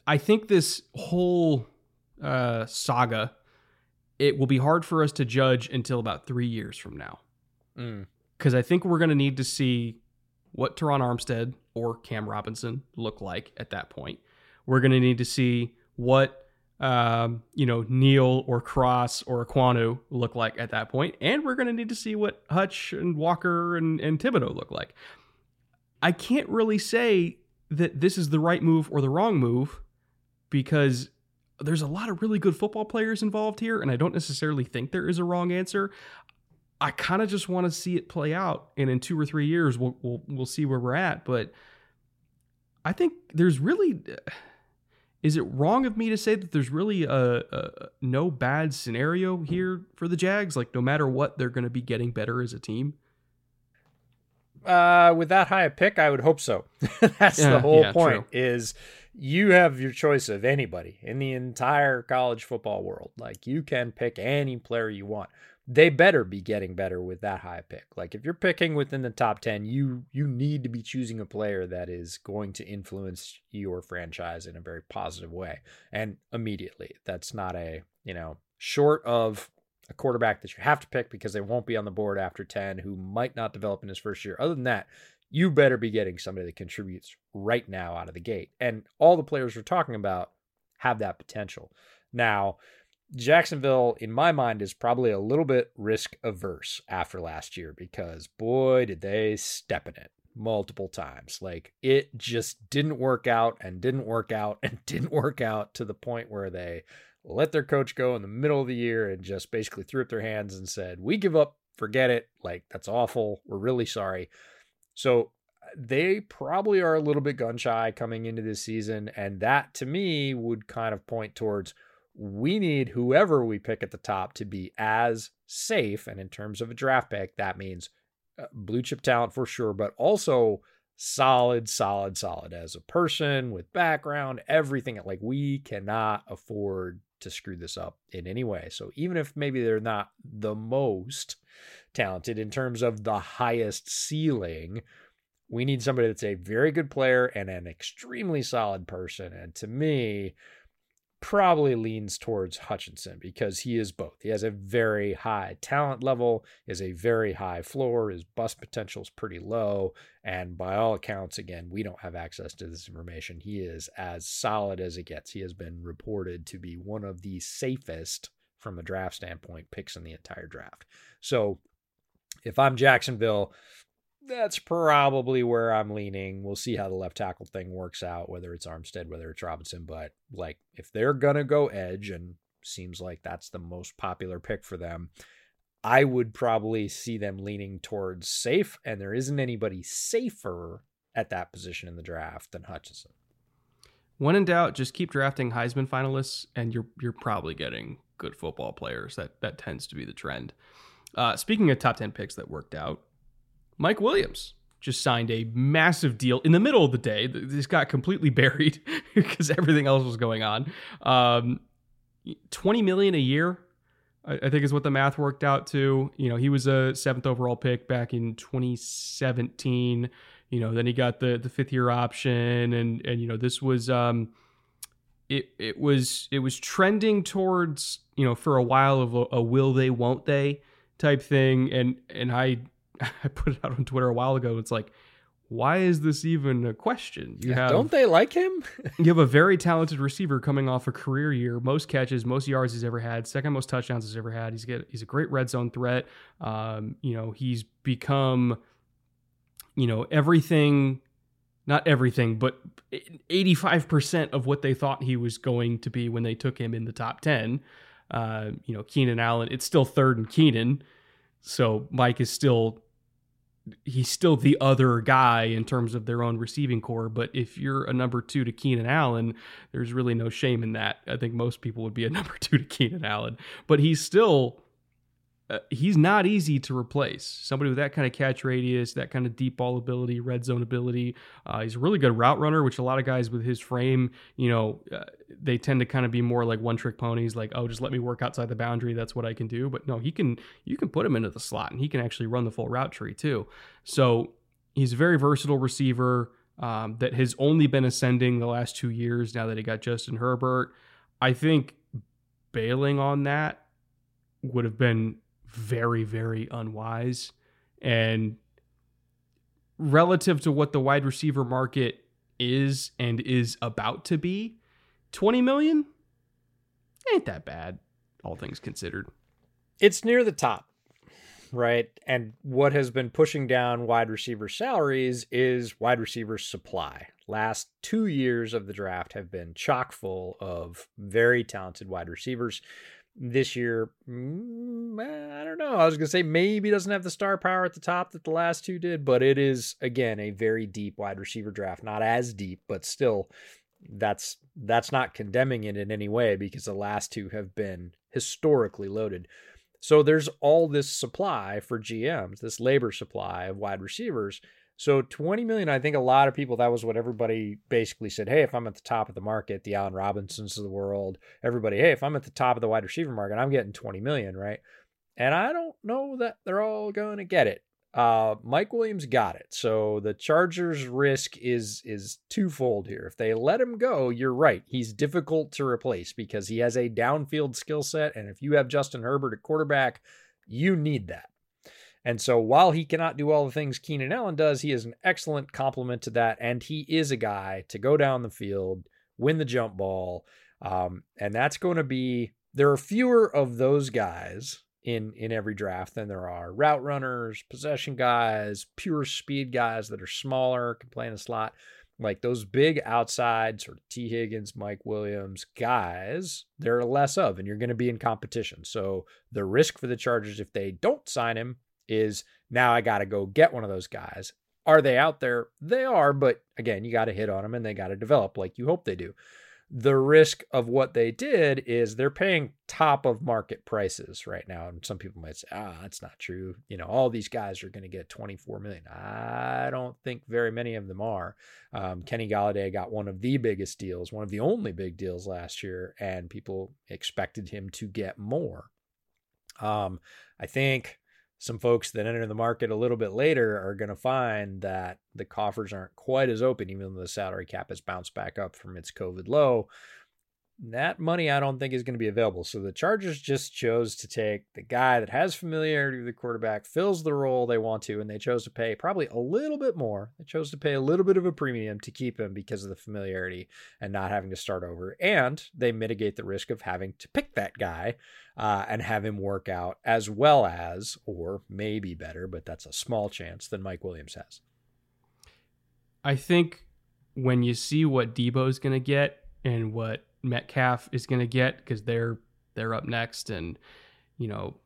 I think this whole uh, saga, it will be hard for us to judge until about three years from now. Mm because I think we're going to need to see what Terron Armstead or Cam Robinson look like at that point. We're going to need to see what um, you know Neal or Cross or Ekwonu look like at that point, and we're going to need to see what Hutch and Walker and, and Thibodeaux look like. I can't really say that this is the right move or the wrong move because there's a lot of really good football players involved here, and I don't necessarily think there is a wrong answer. I kind of just want to see it play out, and in two or three years, we'll we'll we'll see where we're at. But I think there's really, is it wrong of me to say that there's really a, a no bad scenario here for the Jags? Like no matter what, they're going to be getting better as a team. Uh, with that high a pick, I would hope so. That's yeah, the whole yeah, point. True. Is you have your choice of anybody in the entire college football world. Like you can pick any player you want they better be getting better with that high pick. Like if you're picking within the top 10, you you need to be choosing a player that is going to influence your franchise in a very positive way and immediately. That's not a, you know, short of a quarterback that you have to pick because they won't be on the board after 10 who might not develop in his first year. Other than that, you better be getting somebody that contributes right now out of the gate. And all the players we're talking about have that potential. Now, Jacksonville, in my mind, is probably a little bit risk averse after last year because boy, did they step in it multiple times. Like it just didn't work out and didn't work out and didn't work out to the point where they let their coach go in the middle of the year and just basically threw up their hands and said, We give up, forget it. Like that's awful. We're really sorry. So they probably are a little bit gun shy coming into this season. And that to me would kind of point towards we need whoever we pick at the top to be as safe. And in terms of a draft pick, that means uh, blue chip talent for sure, but also solid, solid, solid as a person with background, everything. Like we cannot afford to screw this up in any way. So even if maybe they're not the most talented in terms of the highest ceiling, we need somebody that's a very good player and an extremely solid person. And to me, probably leans towards Hutchinson because he is both. He has a very high talent level, is a very high floor, his bust potential is pretty low, and by all accounts, again, we don't have access to this information. He is as solid as it gets. He has been reported to be one of the safest from a draft standpoint picks in the entire draft. So if I'm Jacksonville, that's probably where I'm leaning. We'll see how the left tackle thing works out, whether it's Armstead, whether it's Robinson. But like, if they're gonna go edge, and seems like that's the most popular pick for them, I would probably see them leaning towards safe, and there isn't anybody safer at that position in the draft than Hutchinson. When in doubt, just keep drafting Heisman finalists, and you're you're probably getting good football players. That that tends to be the trend. Uh, speaking of top ten picks that worked out, Mike Williams just signed a massive deal in the middle of the day. This got completely buried because everything else was going on. Um, Twenty million a year, I, I think is what the math worked out to. You know, he was a seventh overall pick back in 2017 you know then he got the the fifth year option and and you know this was um it it was it was trending towards you know for a while of a, a will they won't they type thing and and I I put it out on Twitter a while ago it's like why is this even a question? You have Don't they like him? you have a very talented receiver coming off a career year, most catches, most yards he's ever had, second most touchdowns he's ever had. He's get he's a great red zone threat. Um, you know, he's become you know, everything, not everything, but 85% of what they thought he was going to be when they took him in the top 10. Uh, you know, Keenan Allen, it's still third and Keenan. So Mike is still he's still the other guy in terms of their own receiving corps. But if you're a number two to Keenan Allen, there's really no shame in that. I think most people would be a number two to Keenan Allen, but he's still uh, he's not easy to replace. Somebody with that kind of catch radius, that kind of deep ball ability, red zone ability. Uh, he's a really good route runner, which a lot of guys with his frame, you know, uh, they tend to kind of be more like one trick ponies, like, oh, just let me work outside the boundary. That's what I can do. But no, he can, you can put him into the slot and he can actually run the full route tree too. So he's a very versatile receiver um, that has only been ascending the last two years now that he got Justin Herbert. I think bailing on that would have been very, very unwise. And relative to what the wide receiver market is and is about to be, 20 million ain't that bad, all things considered. It's near the top, right? And what has been pushing down wide receiver salaries is wide receiver supply. Last two years of the draft have been chock full of very talented wide receivers this year, mm, I don't know. I was going to say maybe doesn't have the star power at the top that the last two did, but it is again a very deep wide receiver draft. Not as deep, but still that's that's not condemning it in any way because the last two have been historically loaded. So there's all this supply for GMs, this labor supply of wide receivers so 20 million, I think a lot of people, that was what everybody basically said. Hey, if I'm at the top of the market, the Allen Robinsons of the world, everybody, hey, if I'm at the top of the wide receiver market, I'm getting 20 million, right? And I don't know that they're all going to get it. Uh, Mike Williams got it. So the Chargers risk is is twofold here. If they let him go, you're right. He's difficult to replace because he has a downfield skill set. And if you have Justin Herbert at quarterback, you need that. And so while he cannot do all the things Keenan Allen does, he is an excellent complement to that. And he is a guy to go down the field, win the jump ball. Um, and that's going to be, there are fewer of those guys in in every draft than there are route runners, possession guys, pure speed guys that are smaller, can play in a slot. Like those big outside sort of Tee Higgins, Mike Williams guys, there are less of, and you're going to be in competition. So the risk for the Chargers if they don't sign him is now I got to go get one of those guys. Are they out there? They are, but again, you got to hit on them and they got to develop like you hope they do. The risk of what they did is they're paying top of market prices right now. And some people might say, ah, that's not true. You know, all these guys are going to get 24 million. I don't think very many of them are. Um, Kenny Golladay got one of the biggest deals, one of the only big deals last year, and people expected him to get more. Um, I think some folks that enter the market a little bit later are going to find that the coffers aren't quite as open, even though the salary cap has bounced back up from its COVID low. That money I don't think is going to be available. So the Chargers just chose to take the guy that has familiarity with the quarterback, fills the role they want to, and they chose to pay probably a little bit more. They chose to pay a little bit of a premium to keep him because of the familiarity and not having to start over. And they mitigate the risk of having to pick that guy uh, and have him work out as well as, or maybe better, but that's a small chance than Mike Williams has. I think when you see what Deebo's going to get and what Metcalf is going to get because they're they're up next, and you know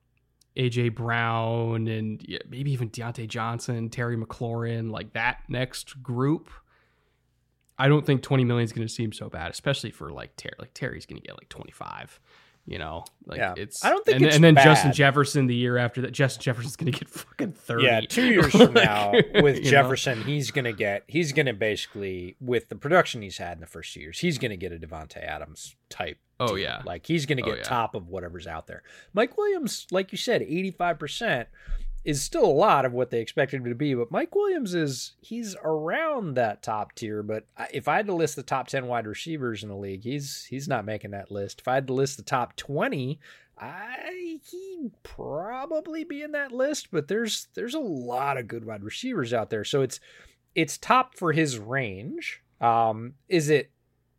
AJ Brown and maybe even Diontae Johnson, Terry McLaurin, like that next group. I don't think 20 million is going to seem so bad, especially for like Terry. Like Terry's going to get like 25. You know, like yeah. it's. I don't think and, it's and then bad. Justin Jefferson the year after that. Justin Jefferson's to get fucking 30. Yeah, two years from now with Jefferson, know? he's to get. He's to basically with the production he's had in the first two years, he's to get a Davante Adams type. Oh team. yeah, like he's going to oh, get oh, yeah. top of whatever's out there. Mike Williams, like you said, 85 percent is still a lot of what they expected him to be, but Mike Williams is he's around that top tier. But if I had to list the top ten wide receivers in the league, he's he's not making that list. If I had to list the top twenty, I he'd probably be in that list. But there's there's a lot of good wide receivers out there, so it's it's top for his range. Um, is it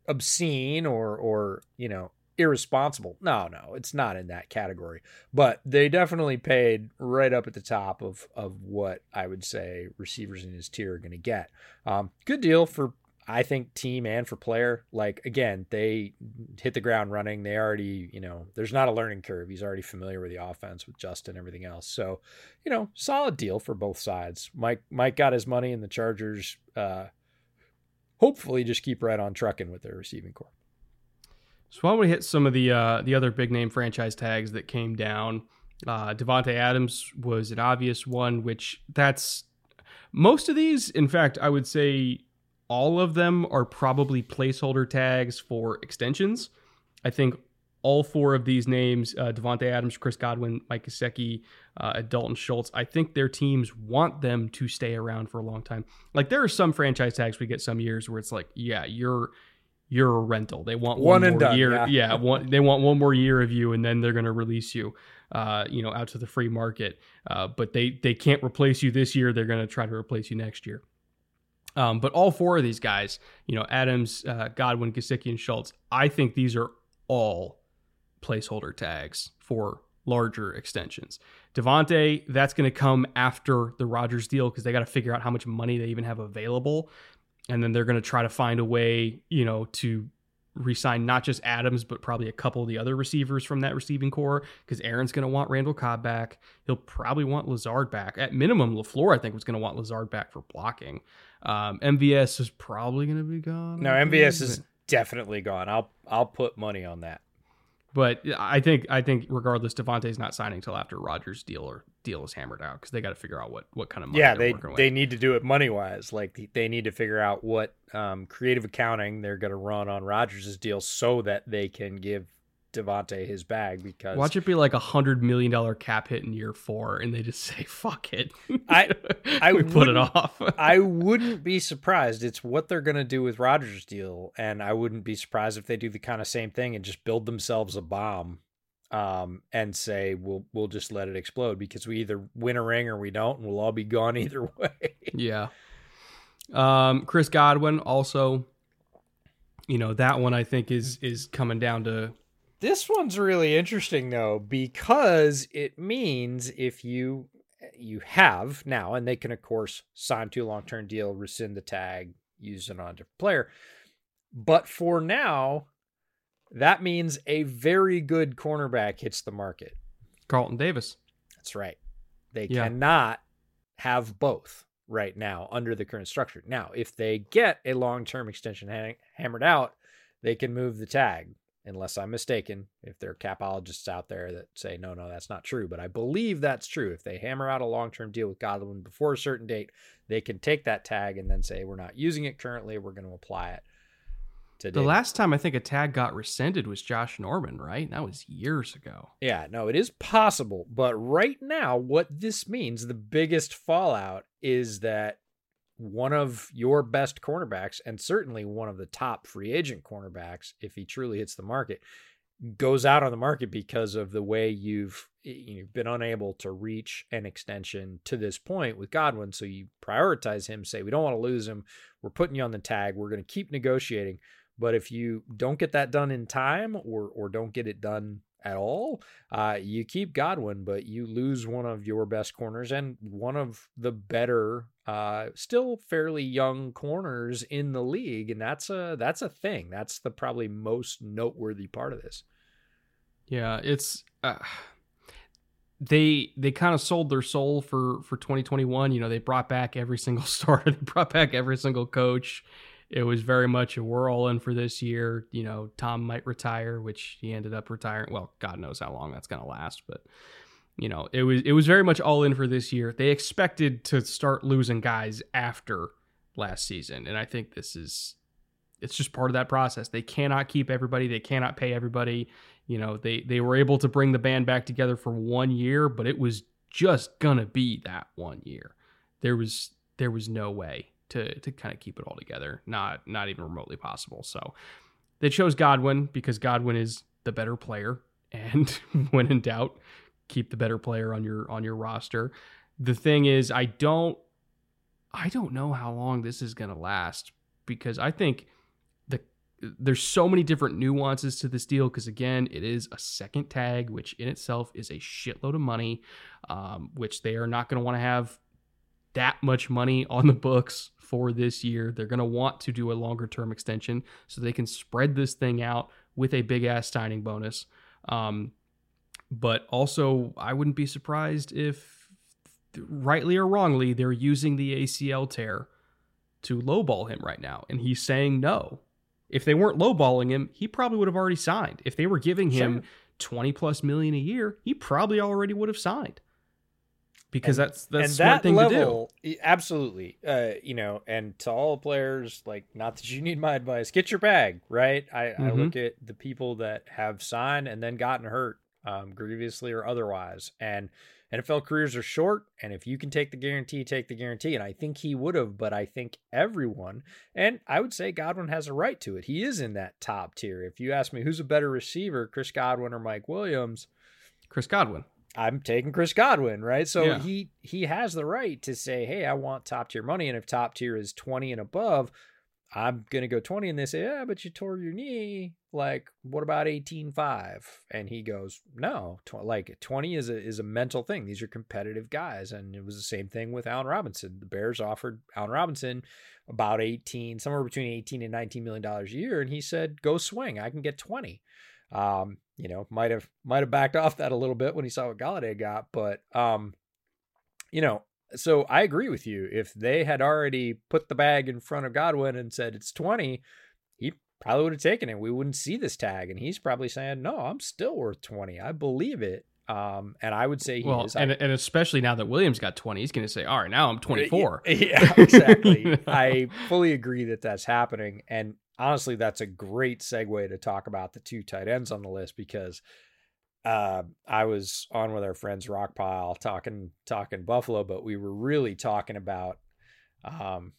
obscene or or you know irresponsible. No, no, it's not in that category. But they definitely paid right up at the top of of what I would say receivers in his tier are going to get. Um, good deal for I think team and for player. Like again, they hit the ground running. They already, you know, there's not a learning curve. He's already familiar with the offense with Justin, everything else. So, you know, solid deal for both sides. Mike Mike got his money, and the Chargers. Uh, hopefully, just keep right on trucking with their receiving corps. So why don't we hit some of the uh, the other big name franchise tags that came down? Uh, Davante Adams was an obvious one, which that's most of these. In fact, I would say all of them are probably placeholder tags for extensions. I think all four of these names, uh, Davante Adams, Chris Godwin, Mike Gesicki, uh, Dalton Schultz, I think their teams want them to stay around for a long time. Like there are some franchise tags we get some years where it's like, yeah, you're you're a rental. They want one, one and more done, year. Yeah, yeah one, they want one more year of you, and then they're going to release you, uh, you know, out to the free market. Uh, but they they can't replace you this year. They're going to try to replace you next year. Um, but all four of these guys, you know, Adams, uh, Godwin, Gesicki, and Schultz, I think these are all placeholder tags for larger extensions. Davante, that's going to come after the Rodgers deal because they got to figure out how much money they even have available and then they're going to try to find a way, you know, to resign not just Adams, but probably a couple of the other receivers from that receiving corps because Aaron's going to want Randall Cobb back. He'll probably want Lazard back. At minimum, LaFleur, I think, was going to want Lazard back for blocking. Um, MVS is probably going to be gone. No, MVS is definitely gone. I'll I'll put money on that. But I think I think regardless, Davante's not signing until after Rodgers' deal or deal is hammered out because they got to figure out what what kind of money. Yeah, they they need to do it money wise. Like they need to figure out what um, creative accounting they're going to run on Rodgers' deal so that they can give Davante his bag because watch it be like a hundred million dollar cap hit in year four, and they just say fuck it. I I we put it off. I wouldn't be surprised. It's what they're gonna do with Rodgers' deal, and I wouldn't be surprised if they do the kind of same thing and just build themselves a bomb, um, and say we'll we'll just let it explode because we either win a ring or we don't, and we'll all be gone either way. yeah. Um, Chris Godwin also, you know that one I think is is coming down to this one's really interesting though because it means if you you have now, and they can of course sign to a long term deal, rescind the tag, use it on a different player. But for now, that means a very good cornerback hits the market. Carlton Davis. That's right. They Yeah. cannot have both right now under the current structure. Now, if they get a long term extension ha- hammered out, they can move the tag unless I'm mistaken. If there are capologists out there that say, no, no, that's not true, but I believe that's true. If they hammer out a long term deal with Godwin before a certain date, they can take that tag and then say, we're not using it currently. We're going to apply it today. The last time I think a tag got rescinded was Josh Norman, right? That was years ago. Yeah, no, it is possible. But right now, what this means, the biggest fallout is that one of your best cornerbacks, and certainly one of the top free agent cornerbacks, if he truly hits the market, goes out on the market because of the way you've you've been unable to reach an extension to this point with Godwin. So you prioritize him, say we don't want to lose him. We're putting you on the tag. We're going to keep negotiating. But if you don't get that done in time or or don't get it done at all, uh, you keep Godwin, but you lose one of your best corners and one of the better, uh, still fairly young corners in the league, and that's a that's a thing. That's the probably most noteworthy part of this. Yeah, it's uh, they they kind of sold their soul for for 2021. You know, they brought back every single starter, they brought back every single coach it was very much a we're all in for this year. You know, Tom might retire, which he ended up retiring. Well, God knows how long that's going to last, but you know, it was it was very much all in for this year. They expected to start losing guys after last season, and I think this is it's just part of that process. They cannot keep everybody, they cannot pay everybody. You know, they they were able to bring the band back together for one year, but it was just gonna be that one year. There was there was no way to to kind of keep it all together. Not not even remotely possible. So they chose Godwin because Godwin is the better player, and when in doubt, keep the better player on your on your roster. The thing is, I don't I don't know how long this is going to last because I think the there's so many different nuances to this deal because again, it is a second tag, which in itself is a shitload of money, um, which they are not going to want to have that much money on the books for this year. They're going to want to do a longer term extension so they can spread this thing out with a big ass signing bonus. Um, but also, I wouldn't be surprised if, rightly or wrongly, they're using the ACL tear to lowball him right now. And he's saying no. If they weren't lowballing him, he probably would have already signed. If they were giving him sure. 20 plus million a year, he probably already would have signed because and, that's that's that thing level, to do. Absolutely, uh, you know, and to all players, like not that you need my advice, get your bag right. I, mm-hmm. I look at the people that have signed and then gotten hurt, um, grievously or otherwise, and NFL careers are short, and if you can take the guarantee, take the guarantee. And I think he would have, but I think everyone, and I would say Godwin has a right to it. He is in that top tier. If you ask me who's a better receiver, Chris Godwin or Mike Williams, Chris Godwin. I'm taking Chris Godwin, right? So yeah. he he has the right to say, "Hey, I want top tier money," and if top tier is 20 and above, I'm gonna go 20, and they say, "Yeah, but you tore your knee. Like, what about 18.5?" And he goes, "No, tw- like 20 is a is a mental thing. These are competitive guys." And it was the same thing with Allen Robinson. The Bears offered Allen Robinson about 18, somewhere between 18 and 19 million dollars a year, and he said, "Go swing. I can get 20." Um, you know, might have might have backed off that a little bit when he saw what Golladay got, but um, you know, so I agree with you. If they had already put the bag in front of Godwin and said it's 20, he probably would have taken it. We wouldn't see this tag. And he's probably saying, No, I'm still worth 20. I believe it. Um, and I would say he well, is. And, and especially now that Williams got 20, he's going to say, all right, now I'm 24. Yeah, exactly. I fully agree that that's happening. And honestly, that's a great segue to talk about the two tight ends on the list because uh, I was on with our friends Rockpile talking talking Buffalo, but we were really talking about um,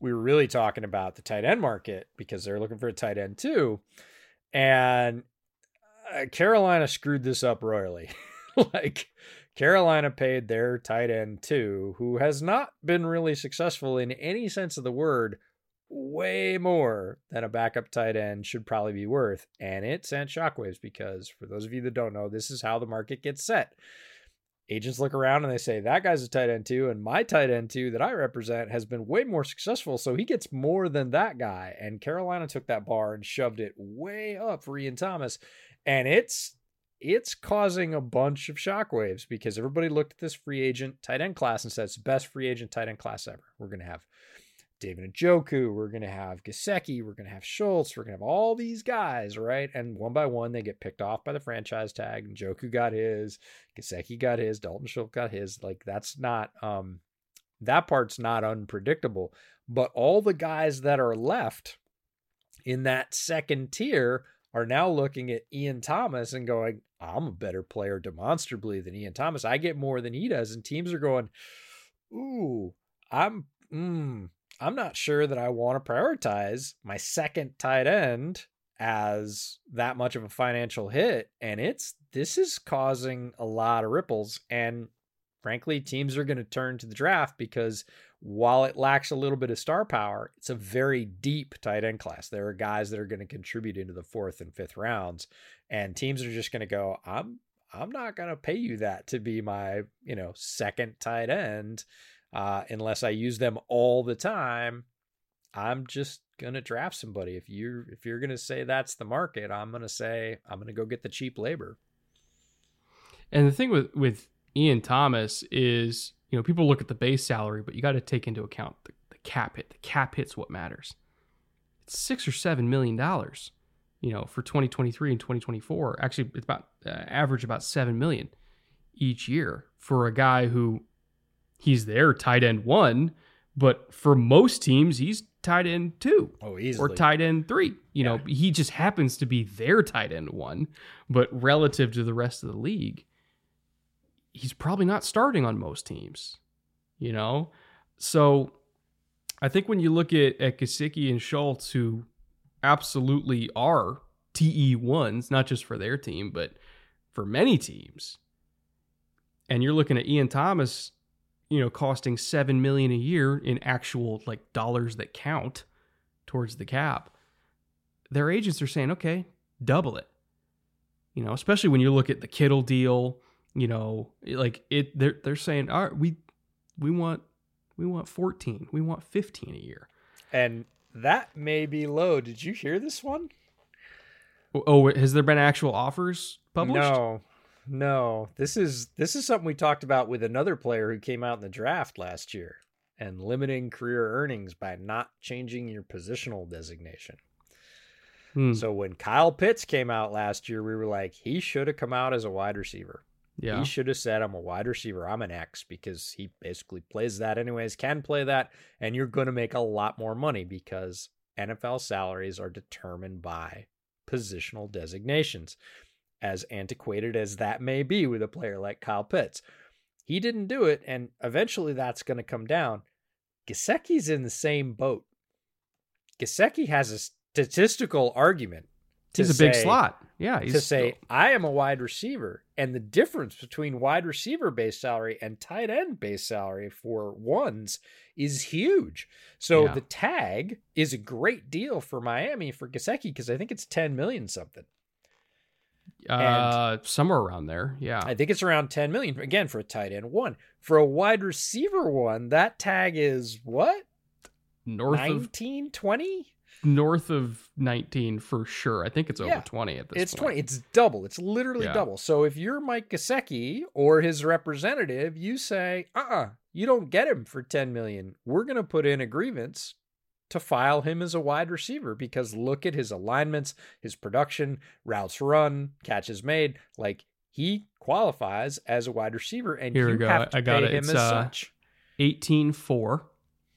we were really talking about the tight end market because they're looking for a tight end too, and uh, Carolina screwed this up royally. like Carolina paid their tight end too, who has not been really successful in any sense of the word way more than a backup tight end should probably be worth. And it sent shockwaves because, for those of you that don't know, this is how the market gets set. Agents look around and they say, That guy's a tight end too. And my tight end too that I represent has been way more successful. So he gets more than that guy. And Carolina took that bar and shoved it way up for Ian Thomas. And it's it's causing a bunch of shockwaves because everybody looked at this free agent tight end class and said it's the best free agent tight end class ever. We're going to have David Njoku, we're going to have Gesicki, we're going to have Schultz, we're going to have all these guys, right? And one by one, they get picked off by the franchise tag. Njoku got his, Gesicki got his, Dalton Schultz got his. Like, that's not, um, that part's not unpredictable. But all the guys that are left in that second tier are now looking at Ian Thomas and going, I'm a better player demonstrably than Ian Thomas. I get more than he does. And teams are going, ooh, I'm mm, I'm not sure that I want to prioritize my second tight end as that much of a financial hit. And it's this is causing a lot of ripples. And frankly, teams are going to turn to the draft because while it lacks a little bit of star power, it's a very deep tight end class. There are guys that are going to contribute into the fourth and fifth rounds, and teams are just going to go, I'm I'm not going to pay you that to be my, you know, second tight end uh, unless I use them all the time. I'm just gonna draft somebody. If you're if you're gonna say that's the market, I'm gonna say I'm gonna go get the cheap labor. And the thing with with Ian Thomas is, you know, people look at the base salary, but you got to take into account the, the cap hit. The cap hit's what matters. It's six or seven million dollars, you know, for 2023 and 2024. Actually, it's about uh, average about seven million each year for a guy who he's their tight end one, but for most teams he's tight end two. Oh. Or tight end three. You know, he just happens to be their tight end one, but relative to the rest of the league, he's probably not starting on most teams. You know? So I think when you look at, at Gesicki and Schultz, who absolutely are TE ones, not just for their team, but for many teams, and you're looking at Ian Thomas you know, costing 7 million a year in actual like dollars that count towards the cap. Their agents are saying, "Okay, double it." You know, especially when you look at the Kittle deal, you know, like it they're they're saying, "All right, we we want we want 14. We want 15 a year." And that may be low. Did you hear this one? Oh, oh has there been actual offers published? No. No, this is this is something we talked about with another player who came out in the draft last year and limiting career earnings by not changing your positional designation. Hmm. So when Kyle Pitts came out last year, we were like, he should have come out as a wide receiver. Yeah. He should have said, I'm a wide receiver. I'm an X because he basically plays that anyways, can play that. And you're going to make a lot more money because NFL salaries are determined by positional designations as antiquated as that may be with a player like Kyle Pitts. He didn't do it, and eventually that's going to come down. Gesicki's in the same boat. Gesicki has a statistical argument. He's a say, big slot. Yeah. to say, I am a wide receiver. And the difference between wide receiver base salary and tight end base salary for ones is huge. So yeah. the tag is a great deal for Miami for Gesicki because I think it's 10 million something. Uh, somewhere around there. Yeah. I think it's around 10 million again for a tight end one. For a wide receiver one, that tag is what? North 19, of 20? North of 19 for sure. I think it's over yeah, 20 at this it's point. 20. It's double. It's literally yeah. double. So if you're Mike Gesicki or his representative, you say, uh uh-uh, uh you don't get him for 10 million. We're going to put in a grievance to file him as a wide receiver because look at his alignments, his production, routes run, catches made. Like he qualifies as a wide receiver, and Here you we go. have to I got pay it. him it's, as uh, such. 18 4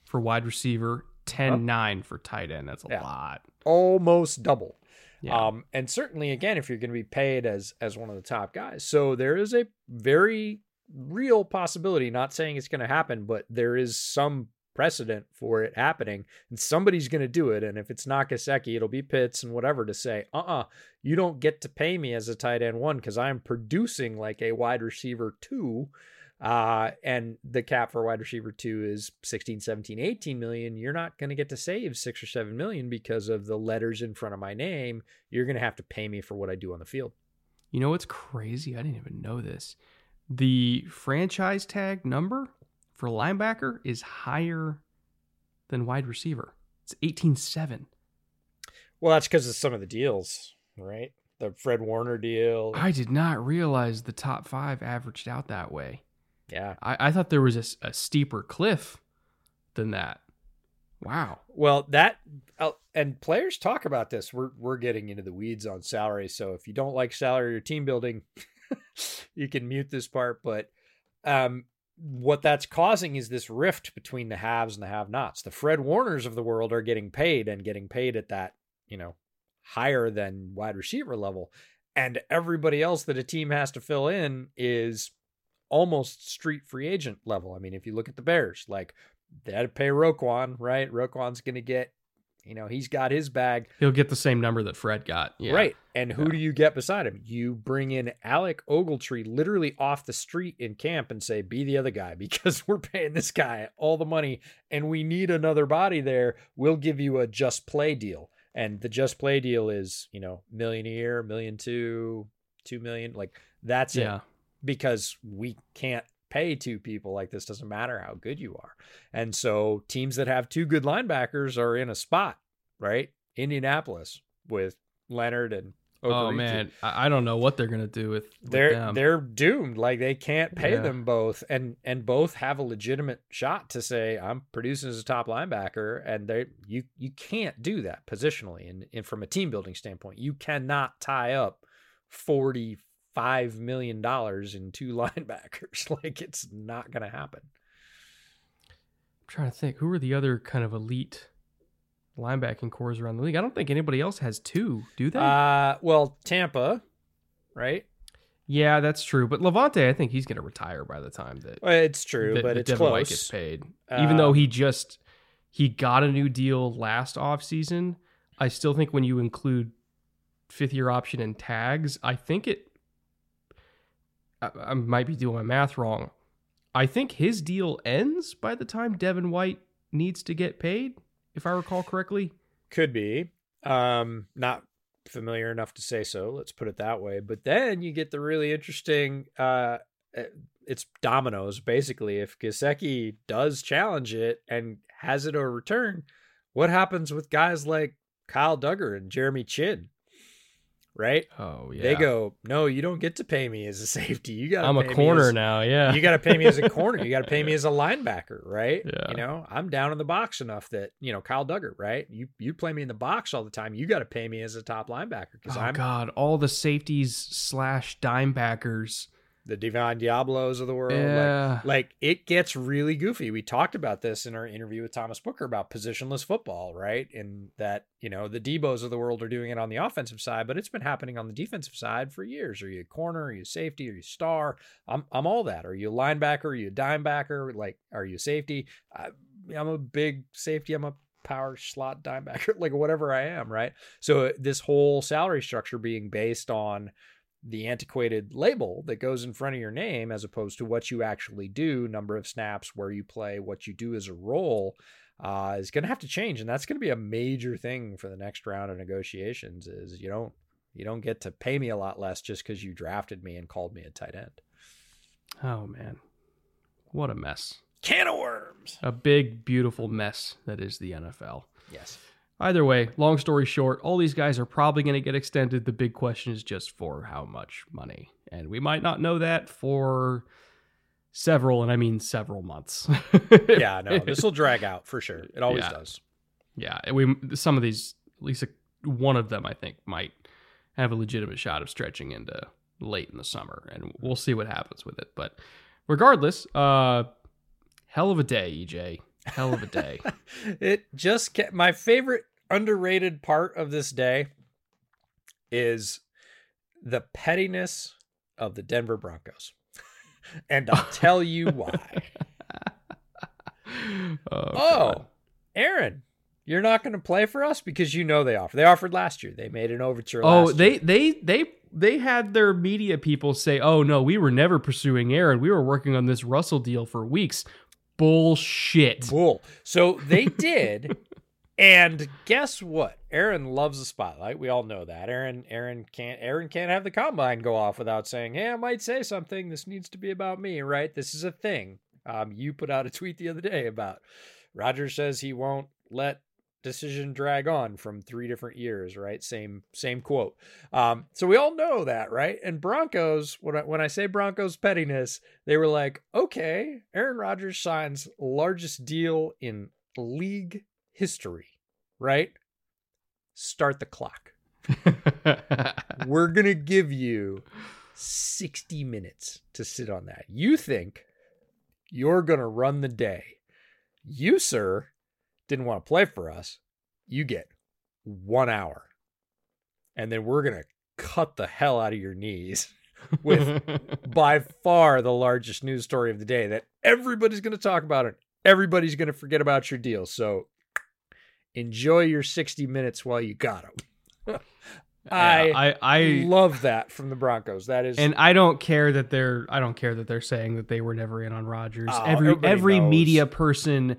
for wide receiver, 10 9 for tight end. That's a yeah. lot. Almost double. Yeah. Um, and certainly, again, if you're going to be paid as as one of the top guys, so there is a very real possibility. Not saying it's going to happen, but there is some precedent for it happening, and somebody's going to do it. And if it's Gesicki, it'll be Pitts and whatever to say, uh uh-uh, uh you don't get to pay me as a tight end one because I'm producing like a wide receiver two. Uh, and the cap for wide receiver two is 16, 17, 18 million. You're not going to get to save six or seven million because of the letters in front of my name. You're going to have to pay me for what I do on the field. You know what's crazy? I didn't even know this. The franchise tag number for linebacker is higher than wide receiver. It's 18-7. Well, that's because of some of the deals, right? The Fred Warner deal. I did not realize the top five averaged out that way. Yeah. I, I thought there was a, a, steeper cliff than that. Wow. Well, that uh, and players talk about this. We're we're getting into the weeds on salary, so if you don't like salary or team building, you can mute this part. But um, what that's causing is this rift between the haves and the have nots. The Fred Warners of the world are getting paid and getting paid at that, you know, higher than wide receiver level. And everybody else that a team has to fill in is almost street free agent level. I mean, if you look at the Bears, like they had to pay Roquan, right? Roquan's going to get, you know, he's got his bag. He'll get the same number that Fred got. Yeah. Right. And who Yeah. do you get beside him? You bring in Alec Ogletree literally off the street in camp and say, be the other guy because we're paying this guy all the money and we need another body there. We'll give you a just play deal. And the just play deal is, you know, million a year, million two, two million. Like that's it Yeah. because we can't pay two people like this doesn't matter how good you are. And so teams that have two good linebackers are in a spot, right? Indianapolis with Leonard and Oh man, I, don't know what they're gonna do with, with They're them. they're doomed. Like they can't pay Yeah. them both, and and both have a legitimate shot to say I'm producing as a top linebacker, and they you you can't do that positionally, and, and from a team building standpoint, you cannot tie up forty five million dollars in two linebackers. like it's not going to happen. I'm trying to think who are the other kind of elite linebacking corps around the league. I don't think anybody else has two, do they? Uh, well, Tampa, right? yeah, that's true. But Lavonte, I think he's gonna retire by the time that, Well, it's true, that, but that it's Devin White close. gets paid. Even though he just he got a new deal last offseason, I still think when you include fifth year option and tags, I think it. I, might be doing my math wrong. I think his deal ends by the time Devin White needs to get paid, if I recall correctly. Could be. Um, not familiar enough to say so. Let's put it that way. But then you get the really interesting. Uh, uh, it's dominoes basically. If Gesicki does challenge it and has it overturned, what happens with guys like Kyle Dugger and Jeremy Chinn? Right? Oh yeah, They go, no, you don't get to pay me as a safety. You got. I'm a pay me corner as- now. Yeah, you got to pay me as a corner. You got to pay me as a linebacker, right? Yeah. You know, I'm down in the box enough that you know Kyle Dugger, right? You you play me in the box all the time. You got to pay me as a top linebacker because oh I'm god, all the safeties slash dime backers. The Divine Diablos of the world. Like, Yeah, like it gets really goofy. We talked about this in our interview with Thomas Booker about positionless football, right? And that, you know, the Deebos of the world are doing it on the offensive side, but it's been happening on the defensive side for years. Are you a corner? Are you a safety? Are you a star? I'm I'm all that. Are you a linebacker? Are you a dimebacker? Like, are you a safety? I, I'm a big safety. I'm a power slot dimebacker, like whatever I am, right? So this whole salary structure being based on the antiquated label that goes in front of your name as opposed to what you actually do, number of snaps, where you play, what you do as a role, uh, is going to have to change, and that's going to be a major thing for the next round of negotiations. Is you don't you don't get to pay me a lot less just because you drafted me and called me a tight end. Oh man, what a mess! Can of worms. A big, beautiful mess that is the NFL. Yes. Either way, long story short, all these guys are probably going to get extended. The big question is just for how much money, and we might not know that for several, and I mean several months. Yeah. No. This will drag out for sure. It always Yeah. does. yeah, and we some of these, at least a, one of them, I think, might have a legitimate shot of stretching into late in the summer, and we'll see what happens with it. But regardless, uh, hell of a day, EJ. Hell of a day. it just kept, my favorite underrated part of this day is the pettiness of the Denver Broncos. and I'll tell you why. oh, Oh, Aaron, you're not going to play for us because you know they offered. They offered last year. They made an overture. Oh, they year. they they they had their media people say, "Oh no, we were never pursuing Aaron. We were working on this Russell deal for weeks." Bullshit. bull. So they did. and guess what? Aaron loves the spotlight. We all know that. Aaron Aaron can't Aaron can't have the combine go off without saying, "Hey, I might say something. This needs to be about me, right? This is a thing." Um, you put out a tweet the other day about Roger says he won't let decision drag on from three different years, right? Same same quote. Um, so we all know that, right? And Broncos, when I, when I say Broncos pettiness, they were like, okay, Aaron Rodgers signs largest deal in league history, right? Start the clock. We're gonna give you 60 minutes to sit on that. You think you're gonna run the day. You, sir, didn't want to play for us. You get one hour. And then we're gonna cut the hell out of your knees with by far the largest news story of the day that everybody's going to talk about it. everybody's going to forget about your deal. So enjoy your 60 minutes while you got them. I, Yeah, I, I love that from the Broncos. That is and I don't care that they're I don't care that they're saying that they were never in on Rodgers. Oh, every every knows. media person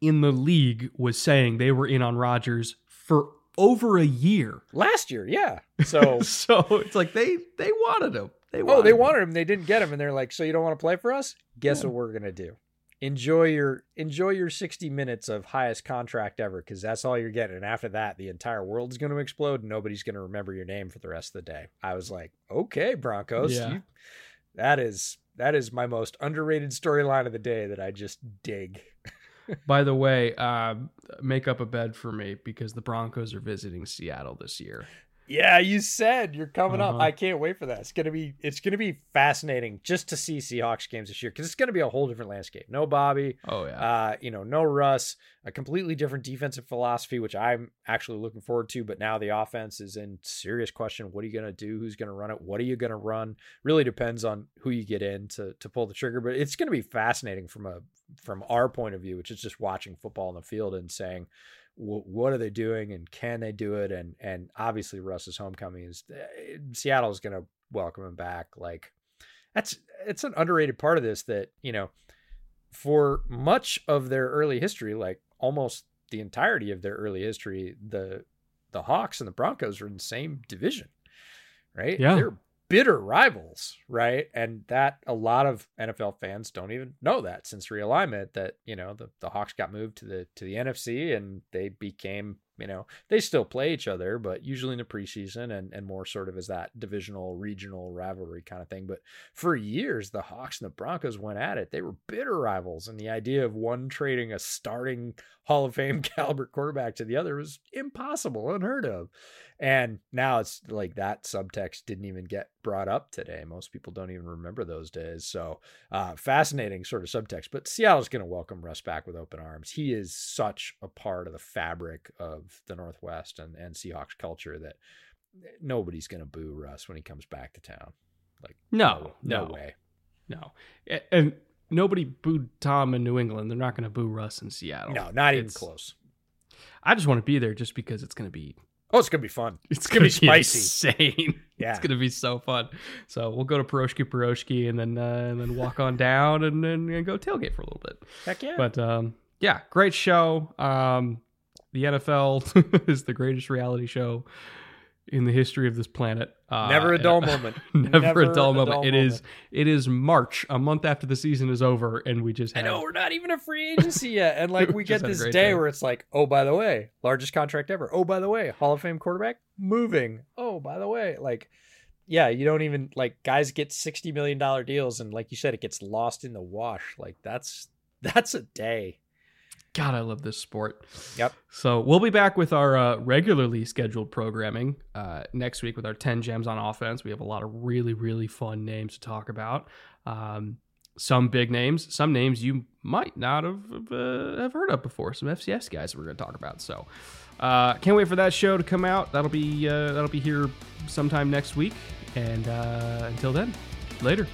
in the league was saying they were in on Rodgers for over a year. last year. Yeah. So, So it's like they they wanted him. They oh, they him. wanted him. They didn't get him. And they're like, so you don't want to play for us? Guess what we're going to do? Enjoy your enjoy your 60 minutes of highest contract ever because that's all you're getting. And after that, the entire world's going to explode and nobody's going to remember your name for the rest of the day. I was like, okay, Broncos, Yeah. you, that is that is my most underrated storyline of the day that I just dig. By the way, uh, make up a bed for me because the Broncos are visiting Seattle this year. Yeah, you said you're coming Uh-huh. up. I can't wait for that. It's gonna be it's gonna be fascinating just to see Seahawks games this year because it's gonna be a whole different landscape. No Bobby, Oh yeah. uh, you know, no Russ, a completely different defensive philosophy, which I'm actually looking forward to. But now the offense is in serious question. What are you gonna do? Who's gonna run it? What are you gonna run? Really depends on who you get in to to pull the trigger. But it's gonna be fascinating from a from our point of view, which is just watching football in the field and saying, wh- what are they doing and can they do it? And and obviously Russ's homecoming is eh, Seattle is going to welcome him back. Like that's it's an underrated part of this that you know for much of their early history, like almost the entirety of their early history, the the Hawks and the Broncos are in the same division, right? Yeah. They're bitter rivals, right? And that a lot of NFL fans don't even know that since realignment that, you know, the, the Hawks got moved to the to the NFC and they became, you know, they still play each other, but usually in the preseason and, and more sort of as that divisional regional rivalry kind of thing. But for years, the Hawks and the Broncos went at it. They were bitter rivals, and the idea of one trading a starting Hall of Fame caliber quarterback to the other was impossible, unheard of. And now it's like that subtext didn't even get brought up today. Most people don't even remember those days. So uh, fascinating sort of subtext. But Seattle's going to welcome Russ back with open arms. He is such a part of the fabric of the Northwest and, and Seahawks culture that nobody's going to boo Russ when he comes back to town. Like no, no, no, way. no. And nobody booed Tom in New England. They're not going to boo Russ in Seattle. No, not even It's- close. I just want to be there just because it's going to be Oh, it's gonna be fun. It's gonna be spicy. insane. Yeah. It's gonna be so fun. So we'll go to Piroshky Piroshky and then uh, and then walk on down and then go tailgate for a little bit. Heck yeah. But um, yeah, great show. Um, the NFL is the greatest reality show in the history of this planet. Uh, never a dull moment. never, a dull moment. It is it is March, a month after the season is over, and we just Have, I know we're not even a free agency yet, and like we get this day day. where it's like, oh, by the way, largest contract ever. Oh, by the way, Hall of Fame quarterback moving. Oh, by the way, like, yeah, you don't even like guys get sixty million dollar deals, and like you said, it gets lost in the wash. Like that's that's a day. God, I love this sport. Yep. So we'll be back with our uh, regularly scheduled programming uh, next week with our 10 gems on offense. We have a lot of really, really fun names to talk about. Um, some big names, some names you might not have uh, have heard of before. Some FCS guys that we're going to talk about. So uh, can't wait for that show to come out. That'll be uh, that'll be here sometime next week. And uh, until then, later.